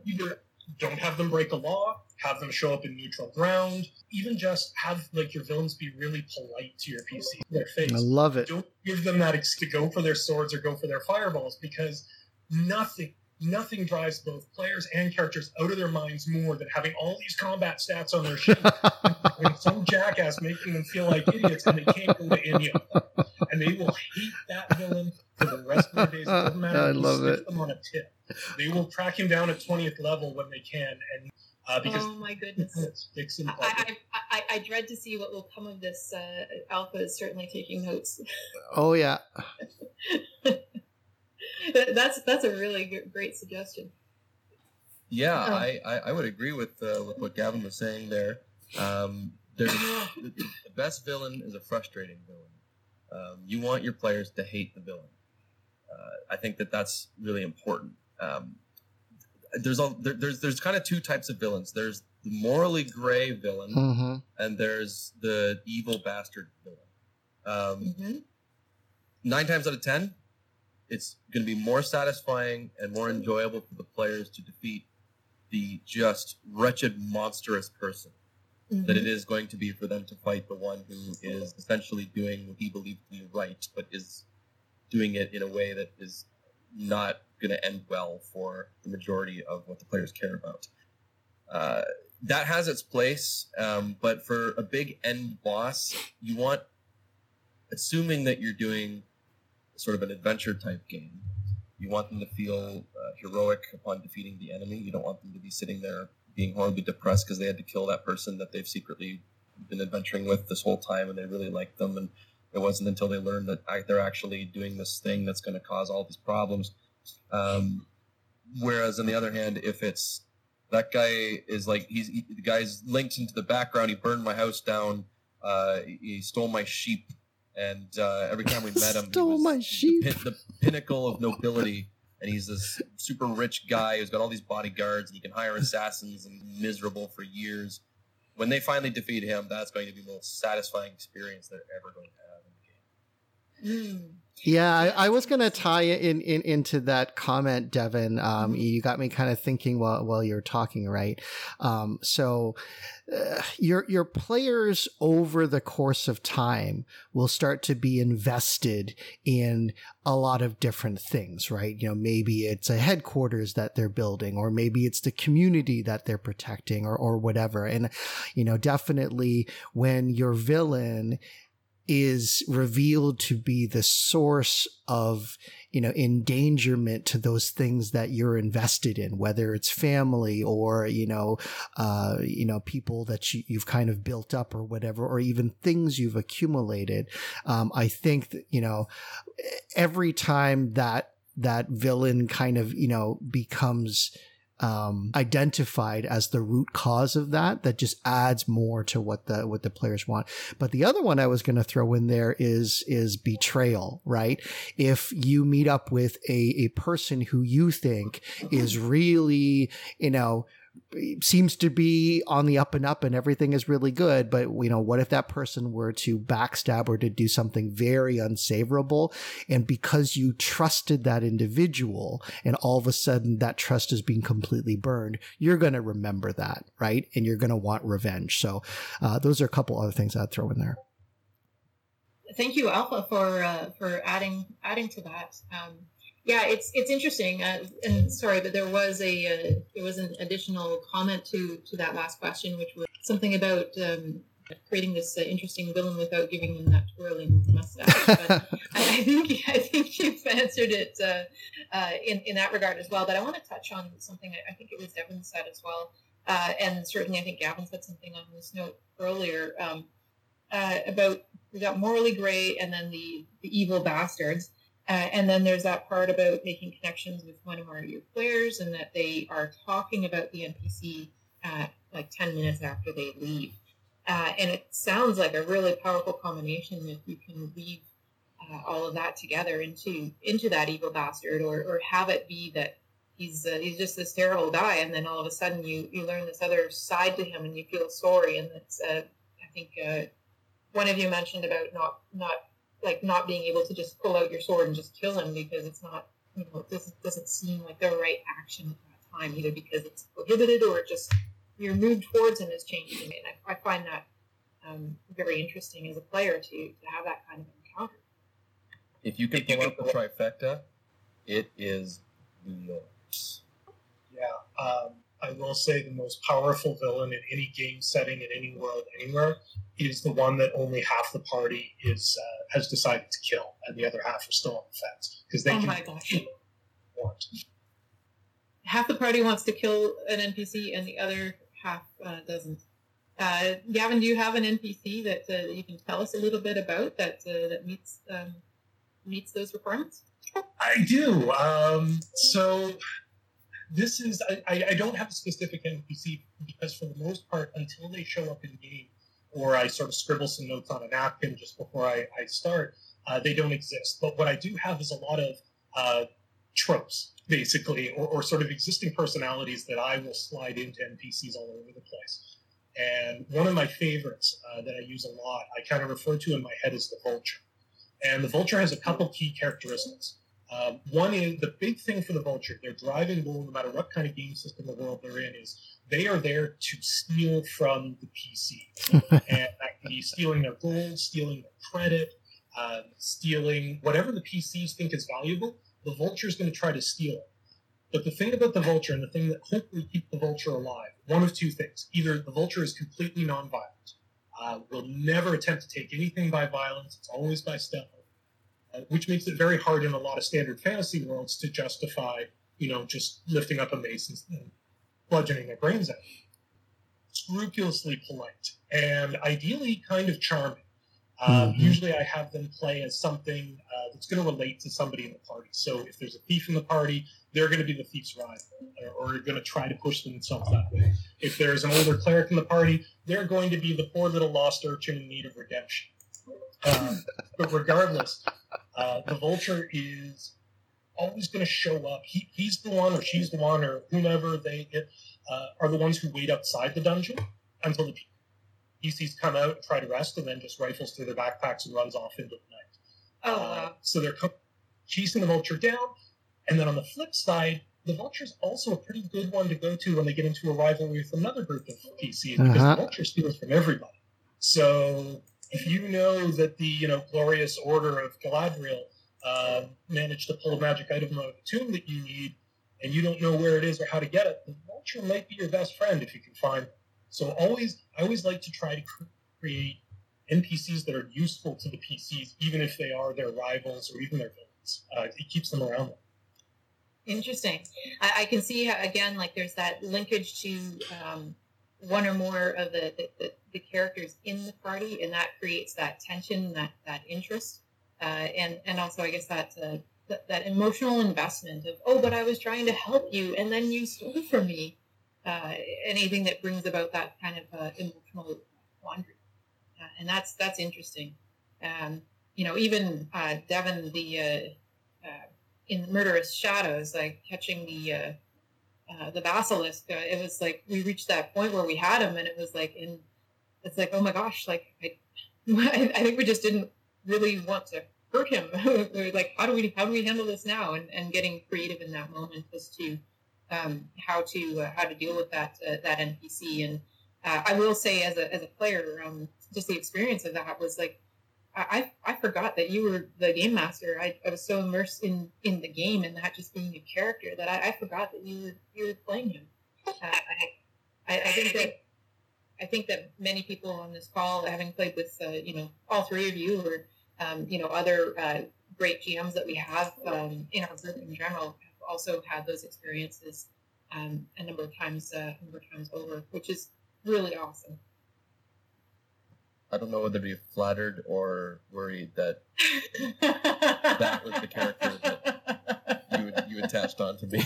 Either don't have them break a law, have them show up in neutral ground, even just have like your villains be really polite to your PC, their face. I love it. Don't give them that ex- to go for their swords or go for their fireballs because nothing nothing drives both players and characters out of their minds more than having all these combat stats on their sheet and some jackass making them feel like idiots and they can't go to any of them. And they will hate that villain for the rest of their days. It doesn't matter I will love stick it. Them on a tip. They will track him down at twentieth level when they can, and uh, because oh my goodness. it sticks. I, I, I, I dread to see what will come of this. Uh, Alpha is certainly taking notes. Oh yeah. That- that's that's a really g- great suggestion. Yeah, Oh. I, I, I would agree with uh, with what Gavin was saying there. Um, there's the, the best villain is a frustrating villain. Um, you want your players to hate the villain. Uh, I think that that's really important. Um, there's a, there, there's there's kind of two types of villains. There's the morally gray villain, hmm and there's the evil bastard villain. Um, hmm nine times out of ten, it's going to be more satisfying and more enjoyable for the players to defeat the just wretched, monstrous person that it is going to be for them to fight the one who is essentially doing what he believes to be right, but is doing it in a way that is not going to end well for the majority of what the players care about. Uh, that has its place, um, but for a big end boss, you want, assuming that you're doing sort of an adventure type game, you want them to feel uh, heroic upon defeating the enemy. You don't want them to be sitting there being horribly depressed because they had to kill that person that they've secretly been adventuring with this whole time and they really liked them. And it wasn't until they learned that they're actually doing this thing that's going to cause all these problems. Um, whereas on the other hand, if it's that guy is like he's he, the guy's linked into the background. He burned my house down. Uh, he stole my sheep, and uh, every time we met him, he Stole my the pin- the pinnacle of nobility. And he's this super rich guy who's got all these bodyguards, and he can hire assassins and miserable for years. When they finally defeat him, that's going to be the most satisfying experience they're ever going to have in the game. Mm. Yeah, I, I was gonna tie in, in into that comment, Devin. Um, you got me kind of thinking while while you're talking, right? Um, so uh, your your players over the course of time will start to be invested in a lot of different things, right? You know, maybe it's a headquarters that they're building, or maybe it's the community that they're protecting, or or whatever. And you know, definitely when your villain is revealed to be the source of you know endangerment to those things that you're invested in whether it's family or you know uh you know people that you, you've kind of built up or whatever or even things you've accumulated. Um i think that you know every time that that villain kind of you know becomes um, identified as the root cause of that that just adds more to what the what the players want. But the other one i was going to throw in there is is betrayal right? If you meet up with a a person who you think is really you know seems to be on the up and up and everything is really good but you know what if that person were to backstab or to do something very unsavorable and because you trusted that individual and all of a sudden that trust is being completely burned you're going to remember that right? And you're going to want revenge. So uh, those are a couple other things i'd throw in there. Thank you, Alpha, for uh, for adding adding to that. Um, yeah, it's it's interesting. Uh, and sorry, but there was a uh, there was an additional comment to to that last question, which was something about um, creating this uh, interesting villain without giving him that twirling mustache. But I, think I think you've answered it uh, uh, in in that regard as well. But I want to touch on something I, I think it was Devin said as well, uh, and certainly I think Gavin said something on this note earlier um, uh, about we got morally gray and then the the evil bastards. Uh, and then there's that part about making connections with one or your players and that they are talking about the NPC uh, like 10 minutes after they leave. Uh, and it sounds like a really powerful combination if you can weave uh, all of that together into into that evil bastard or, or have it be that he's uh, he's just this terrible guy and then all of a sudden you, you learn this other side to him and you feel sorry and that's uh, I think uh, one of you mentioned about not not like not being able to just pull out your sword and just kill him because it's not you know it doesn't doesn't seem like the right action at that time either because it's prohibited or it just your mood towards him is changing and I, I find that um, very interesting as a player to to have that kind of encounter. If you can pull out the trifecta, it is yours. Yeah, um, I will say the most powerful villain in any game setting in any world anywhere is the one that only half the party is uh, has decided to kill, and the other half are still on the fence because they oh can my gosh! don't. half the party wants to kill an NPC and the other half uh, doesn't. Uh, Gavin, do you have an NPC that uh, you can tell us a little bit about that uh, that meets um, meets those requirements? I do. Um, so this is I, I don't have a specific NPC because for the most part, until they show up in game, or I sort of scribble some notes on a napkin just before I, I start, uh, they don't exist. But what I do have is a lot of uh, tropes, basically, or, or sort of existing personalities that I will slide into NPCs all over the place. And one of my favorites uh, that I use a lot, I kind of refer to in my head as the vulture. And the vulture has a couple key characteristics. Um, one is the big thing for the vulture, their driving goal, no matter what kind of game system the world they're in, is they are there to steal from the PC. and that can be stealing their gold, stealing their credit, um, stealing whatever the PCs think is valuable, the vulture is going to try to steal it. But the thing about the vulture and the thing that hopefully keeps the vulture alive, one of two things. Either the vulture is completely nonviolent, uh, will never attempt to take anything by violence, it's always by stealth, uh, which makes it very hard in a lot of standard fantasy worlds to justify, you know, just lifting up a mace and, and bludgeoning their brains out. Scrupulously polite and ideally kind of charming. Um, Mhm. Usually, I have them play as something uh, that's going to relate to somebody in the party. So, if there's a thief in the party, they're going to be the thief's rival, or, or going to try to push themselves that way. If there's an older cleric in the party, they're going to be the poor little lost urchin in need of redemption. Um, but regardless, uh, the vulture is always going to show up. He, he's the one, or she's the one, or whomever they uh, are the ones who wait outside the dungeon until the PCs come out and try to rest, and then just rifles through their backpacks and runs off into the night. Oh, Uh, so they're co- chasing the vulture down, and then on the flip side, the vulture's also a pretty good one to go to when they get into a rivalry with another group of PCs because Uh-huh. the vulture steals from everybody. So if you know that the you know glorious order of Galadriel uh, managed to pull a magic item out of the tomb that you need, and you don't know where it is or how to get it, the vulture might be your best friend if you can find. It. So always, I always like to try to cr- create NPCs that are useful to the PCs, even if they are their rivals or even their villains. Uh, it keeps them around. Interesting. I, I can see how, again, like there's that linkage to um, one or more of the, the, the, characters in the party, and that creates that tension, that that interest, uh, and and also I guess that, uh, that that emotional investment of oh, but I was trying to help you, and then you stole from me. Uh, anything that brings about that kind of uh, emotional quandary, uh, and that's that's interesting. Um, you know, even uh, Devin, the in murderous shadows, like catching the uh, the basilisk. Uh, it was like we reached that point where we had him, and it was like, in it's like, oh my gosh, like I, I think we just didn't really want to hurt him. we like, how do we how do we handle this now? And and getting creative in that moment as to um, how to uh, how to deal with that uh, that NPC. And uh, I will say, as a as a player, um, just the experience of that was like. I, I forgot that you were the game master. I, I was so immersed in, in the game and that just being a character that I, I forgot that you were you were playing him. Uh, I, I, I think that I think that many people on this call, having played with uh, you know all three of you or um, you know other uh, great GMs that we have um, in our group in general, have also had those experiences um, a number of times, uh, a number of times over, which is really awesome. I don't know whether to be flattered or worried that that was the character that you you attached onto me.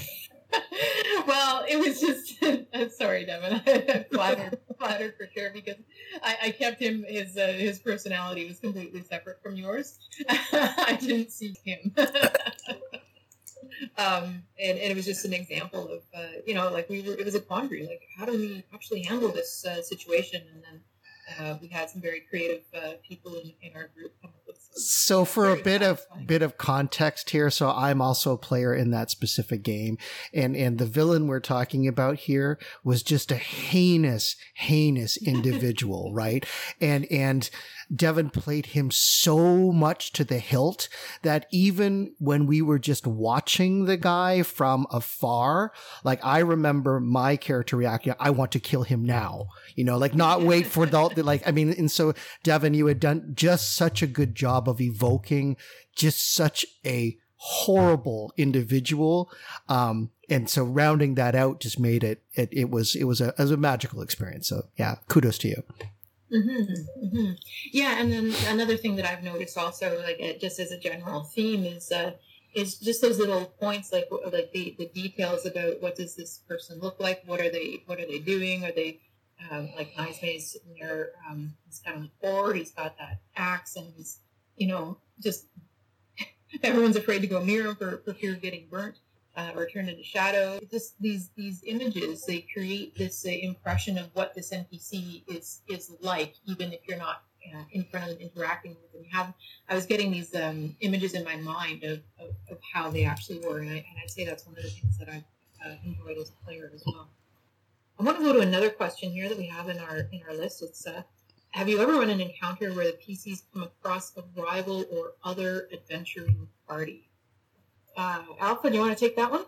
well, it was just sorry, Devin. I flattered, flattered for sure because I, I kept him. His uh, his personality was completely separate from yours. I didn't see him. um, and, and it was just an example of uh, you know like we were. It was a quandary. Like how do we actually handle this uh, situation? And then. Uh, we had some very creative uh, people in, in our group come up with So for a bit of bit of context here, so I'm also a player in that specific game, and and the villain we're talking about here was just a heinous, heinous individual, right? And and Devin played him so much to the hilt that even when we were just watching the guy from afar, like I remember my character reacting, I want to kill him now, you know, like not wait for the like. I mean, and so Devin, you had done just such a good job of evoking just such a horrible individual. Um, and so rounding that out just made it, it, it was, it was a, as a magical experience. So yeah, kudos to you. Mm-hmm, mm-hmm. Yeah, and then another thing that I've noticed also, like uh, just as a general theme, is uh, is just those little points, like like the, the details about what does this person look like, what are they what are they doing, are they um, like sitting there, um, he's kind of bored, he's got that axe, and he's you know just everyone's afraid to go near him for, for fear of getting burnt uh, or turned into shadow. Just these these images, they create this uh, impression of what this NPC is is like, even if you're not uh, in front of them interacting with them. Have, I was getting these um, images in my mind of, of, of, how they actually were, and, I, I'd say that's one of the things that I've uh, enjoyed as a player as well. I want to go to another question here that we have in our in our list. It's uh, have you ever run an encounter where the PCs come across a rival or other adventuring party? Uh, Alpha, do you want to take that one?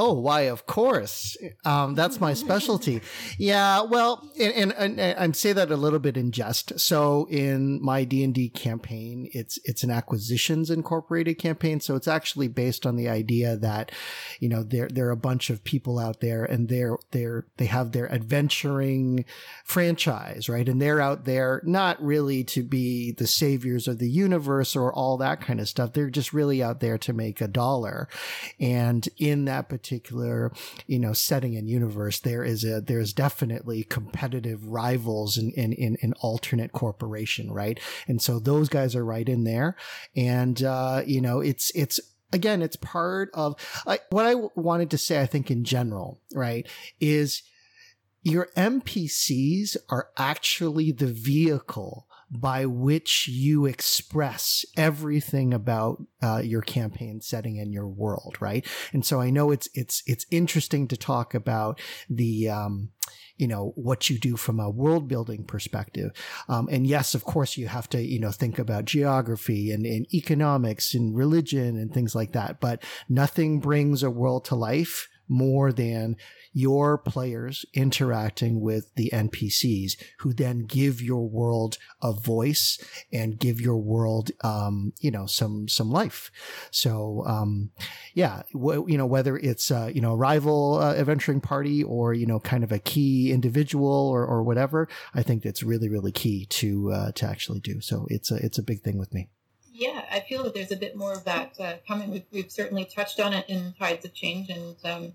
Oh, why? Of course. Um, that's my specialty. Yeah. Well, and, and, and I say that a little bit in jest. So in my D and D campaign, it's it's an acquisitions incorporated campaign. So it's actually based on the idea that, you know, there there are a bunch of people out there, and they're they're they have their adventuring franchise, right? And they're out there not really to be the saviors of the universe or all that kind of stuff. They're just really out there to make a dollar, and in that particular, you know, setting and universe, there is a, there's definitely competitive rivals in, in, in, in alternate corporation, right? And so those guys are right in there. And, uh, you know, it's, it's, again, it's part of like, what I wanted to say, I think in general, right, is your NPCs are actually the vehicle by which you express everything about uh, your campaign setting and your world, right? And so I know it's it's it's interesting to talk about the um, you know what you do from a world building perspective um, and yes of course you have to you know think about geography and, and economics and religion and things like that but nothing brings a world to life more than your players interacting with the NPCs who then give your world a voice and give your world, um, you know, some, some life. So, um, yeah, w- you know, whether it's, uh, you know, a rival uh, adventuring party or, you know, kind of a key individual or, or whatever, I think that's really, really key to, uh, to actually do. So it's a, it's a big thing with me. Yeah, I feel that there's a bit more of that uh, coming. We've, we've, certainly touched on it in Tides of Change, and um,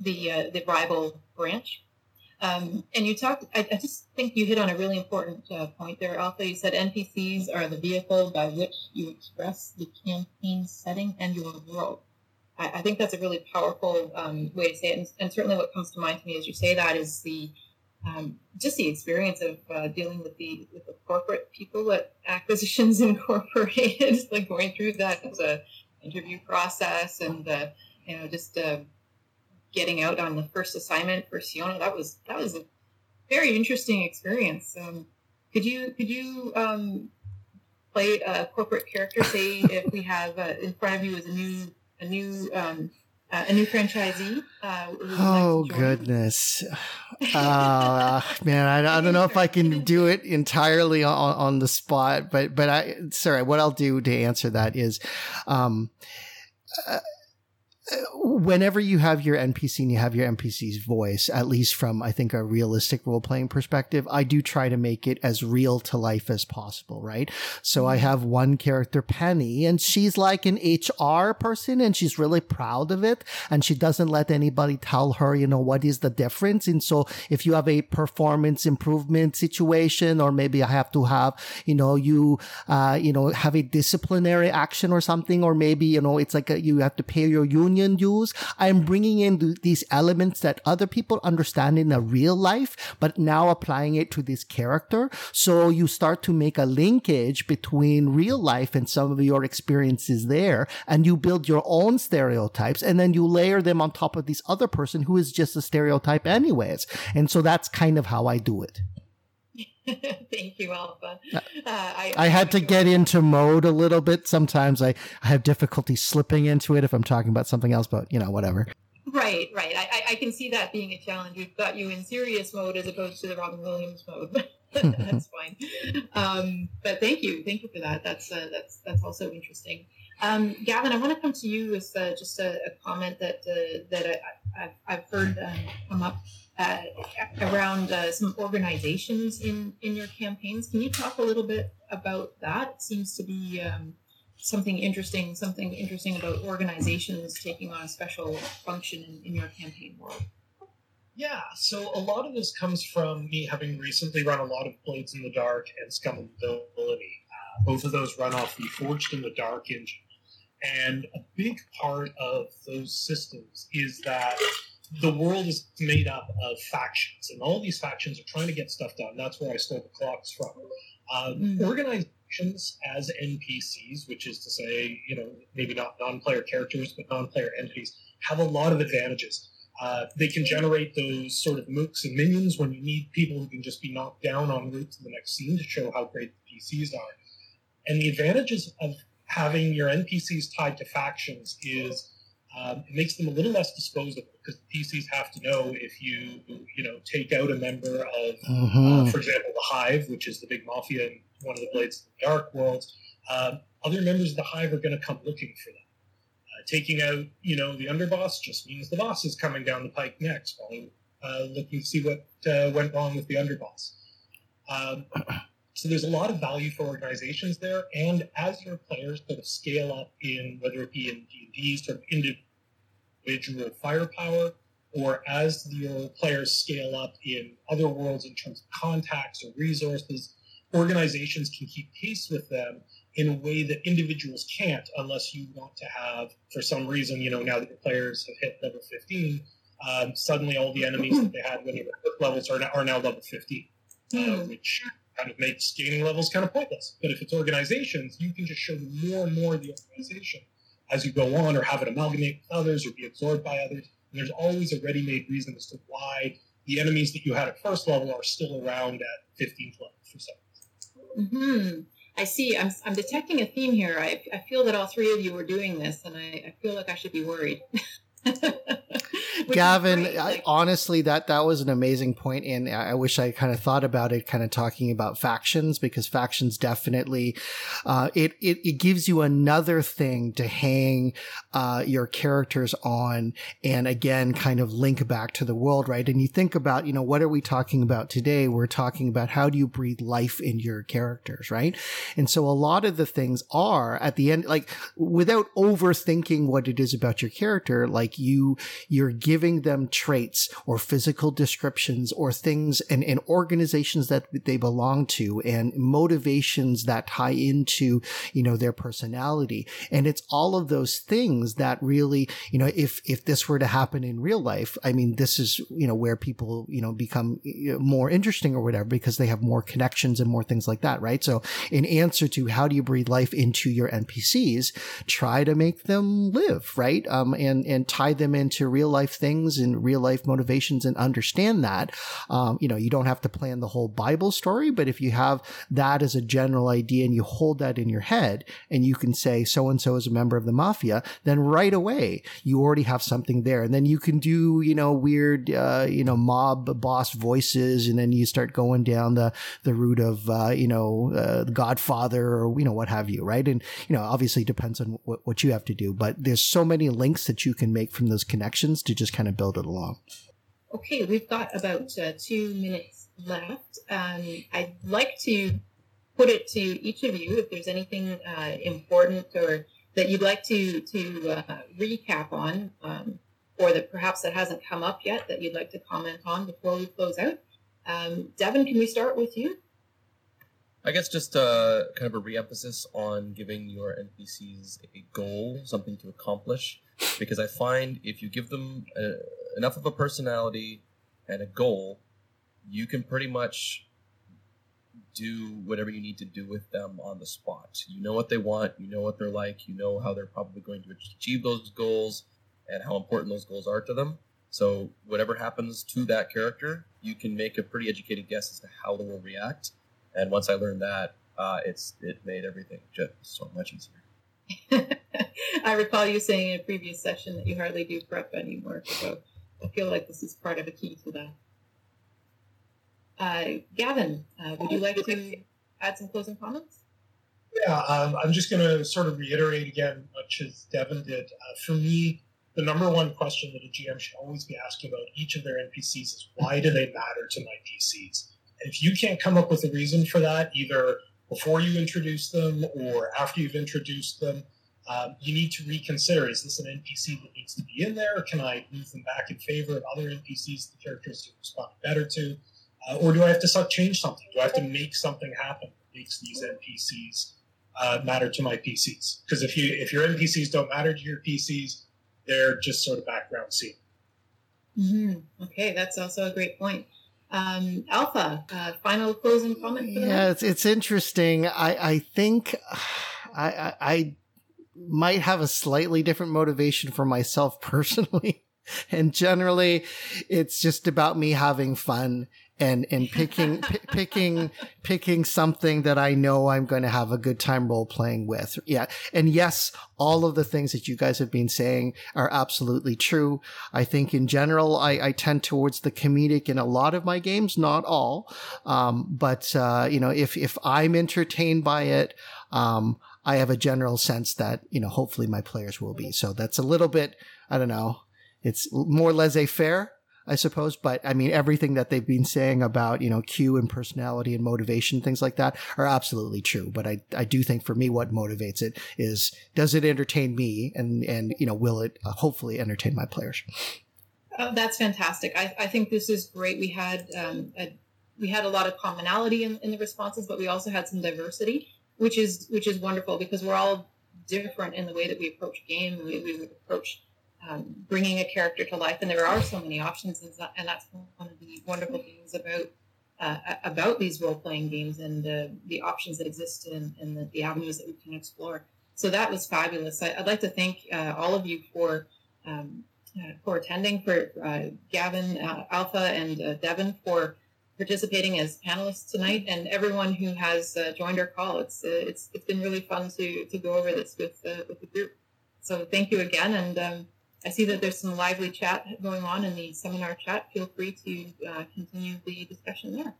the uh, the rival branch. Um, and you talked, I, I, just think you hit on a really important uh, point there, Also, You said NPCs are the vehicle by which you express the campaign setting and your world. I, I think that's a really powerful um, way to say it. And, and, certainly what comes to mind to me as you say that is the um, just the experience of uh, dealing with the with the corporate people at Acquisitions Incorporated, like going through that as a interview process and uh, you know just uh, getting out on the first assignment for Siona. That was that was a very interesting experience. Um, could you could you um, play a corporate character? Say if we have uh, in front of you is a new a new um, uh, a new franchisee. Uh, oh like goodness, uh, man! I, I don't know if I can do it entirely on, on the spot, but but I sorry. What I'll do to answer that is, um, uh, whenever you have your NPC and you have your NPC's voice, at least from I think a realistic role playing perspective, I do try to make it as real to life as possible, right? So I have one character, Penny, and she's like an HR person and she's really proud of it. And she doesn't let anybody tell her, you know, what is the difference. And so if you have a performance improvement situation, or maybe I have to have, you know, you, uh, you know, have a disciplinary action or something, or maybe, you know, it's like a, you have to pay your union dues. I'm bringing in these elements that other people understand in a real life, but now applying it to this character. So you start to make a linkage between real life and some of your experiences there, and you build your own stereotypes, and then you layer them on top of this other person who is just a stereotype anyways. And so that's kind of how I do it. Thank you, Alpha. Uh, I, I, had to get into mode a little bit. Sometimes I, I have difficulty slipping into it if I'm talking about something else, but you know, whatever. Right, right. I, I can see that being a challenge. We've got you in serious mode as opposed to the Robin Williams mode. that's fine. Um, but thank you, thank you for that. That's uh, that's that's also interesting. Um, Gavin, I want to come to you with uh, just a, a, comment that uh, that I, have I've heard um, come up uh, around uh, some organizations in in your campaigns. Can you talk a little bit about that? It seems to be um, something interesting, something interesting about organizations taking on a special function in, in your campaign world. Yeah, so a lot of this comes from me having recently run a lot of Blades in the Dark and Scum and Villainy. Uh, both of those run off the Forged in the Dark engine. And a big part of those systems is that the world is made up of factions, and all these factions are trying to get stuff done. That's where I stole the clocks from. Um, mm. Organizations as NPCs, which is to say, you know, maybe not non player characters, but non player entities, have a lot of advantages uh, they can generate those sort of mooks and minions when you need people who can just be knocked down en route to the next scene to show how great the PCs are. And the advantages of having your NPCs tied to factions is um, it makes them a little less disposable because the PCs have to know if you you know take out a member of, mm-hmm. uh, for example, the Hive, which is the big mafia in one of the Blades of the Dark worlds. Um, other members of the Hive are going to come looking for them taking out, you know, the underboss just means the boss is coming down the pike next while uh, looking to see what uh, went wrong with the underboss. Um, so there's a lot of value for organizations there, and as your players sort of scale up in whether it be in D and D sort of individual firepower, or as your players scale up in other worlds in terms of contacts or resources, organizations can keep pace with them in a way that individuals can't unless you want to have, for some reason, you know, now that the players have hit level 15, um, suddenly all the enemies that they had when they were levels are now, are now level 15, uh, hmm. which kind of makes gaining levels kind of pointless. But if it's organizations, you can just show more and more of the organization as you go on or have it amalgamate with others or be absorbed by others. And there's always a ready-made reason as to why the enemies that you had at first level are still around at 15th level for some. Mm-hmm. I see. I'm, I'm detecting a theme here. I, I feel that all three of you are doing this, and I, I feel like I should be worried. Gavin, I, honestly, that that was an amazing point, and I wish I kind of thought about it, kind of talking about factions because factions definitely uh, it, it it gives you another thing to hang uh, your characters on, and again, kind of link back to the world, right? And you think about, you know, what are we talking about today? We're talking about how do you breathe life in your characters, right? And so a lot of the things are at the end, like without overthinking what it is about your character, like you you're giving them traits or physical descriptions or things and, and organizations that they belong to and motivations that tie into, you know, their personality. And it's all of those things that really, you know, if, if this were to happen in real life, I mean, this is, you know, where people, you know, become more interesting or whatever because they have more connections and more things like that, right? So in answer to how do you breathe life into your NPCs, try to make them live, right? Um, and, and tie them into real life things and real life motivations and understand that. Um, you know, you don't have to plan the whole Bible story, but if you have that as a general idea and you hold that in your head and you can say so and so is a member of the mafia, then right away you already have something there. And then you can do, you know, weird, uh, you know, mob boss voices. And then you start going down the, the route of, uh, you know, uh, Godfather or, you know, what have you, right? And, you know, obviously depends on what, what you have to do, but there's so many links that you can make from those connections to just kind of build it along. Okay, we've got about uh, two minutes left. Um, I'd like to put it to each of you if there's anything uh, important or that you'd like to to uh, recap on, um, or that perhaps that hasn't come up yet that you'd like to comment on before we close out. Um, Devin, can we start with you? I guess just uh, kind of a re-emphasis on giving your NPCs a goal, something to accomplish, because I find if you give them a, uh, enough of a personality and a goal, you can pretty much do whatever you need to do with them on the spot. You know what they want, you know what they're like, you know how they're probably going to achieve those goals and how important those goals are to them. So whatever happens to that character, you can make a pretty educated guess as to how they will react and once I learned that, uh, it's it made everything just so much easier. I recall you saying in a previous session that you hardly do prep anymore, so I feel like this is part of a key to that. Uh, Gavin, uh, would you like to add some closing comments? Yeah, um, I'm just going to sort of reiterate again, much as Devin did. Uh, for me, the number one question that a GM should always be asking about each of their NPCs is why do they matter to my PCs? And if you can't come up with a reason for that, either before you introduce them or after you've introduced them, um, you need to reconsider is this an NPC that needs to be in there? Or Can I move them back in favor of other NPCs the characters respond better to? Uh, or do I have to change something? Do I have to make something happen that makes these NPCs uh, matter to my PCs? Because if you if your NPCs don't matter to your PCs, they're just sort of background scene. Mm-hmm. Okay, that's also a great point. Um, Alpha, uh, final closing comment. yeah, it's it's interesting. I I think I, I, I might have a slightly different motivation for myself personally. And generally, it's just about me having fun and and picking p- picking picking something that I know I'm going to have a good time role playing with. Yeah, and yes, all of the things that you guys have been saying are absolutely true. I think in general, I, I tend towards the comedic in a lot of my games, not all, um, but uh, you know, if if I'm entertained by it. Um, I have a general sense that, you know, hopefully my players will be. So that's a little bit, I don't know, it's more laissez faire I suppose. But I mean, everything that they've been saying about, you know, Q and personality and motivation, things like that are absolutely true. But I, I do think for me, what motivates it is, does it entertain me? And, and, you know, will it uh, hopefully entertain my players? Oh, that's fantastic. I, I think this is great. We had, um, a, we had a lot of commonality in, in the responses, but we also had some diversity, which is, which is wonderful because we're all different in the way that we approach game. We, we approach um, bringing a character to life. And there are so many options, and that's one of the wonderful things about uh, about these role playing games and uh, the options that exist and, and the, the, avenues that we can explore. So that was fabulous. I, would like to thank uh, all of you for um, uh, for attending, for uh, Gavin, uh, Alpha, and Devin for participating as panelists tonight, and everyone who has joined our call. It's it's it's been really fun to to go over this with with the group. So thank you again, and um, I see that there's some lively chat going on in the seminar chat. Feel free to uh, continue the discussion there.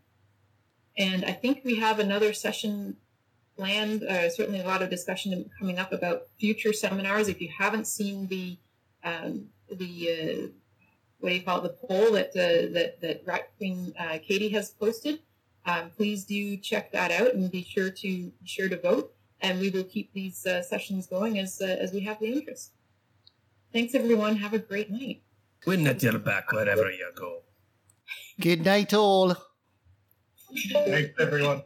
And I think we have another session planned, uh, certainly a lot of discussion coming up about future seminars. If you haven't seen the, um, the uh, what do you call it, the poll that, uh, that, that Rat Queen uh, Katie has posted, um, please do check that out and be sure to, be sure to vote. And we will keep these uh, sessions going as, as we have the interest. Thanks, everyone. Have a great night. Win the deal back wherever you go. Good night, all. Thanks, everyone.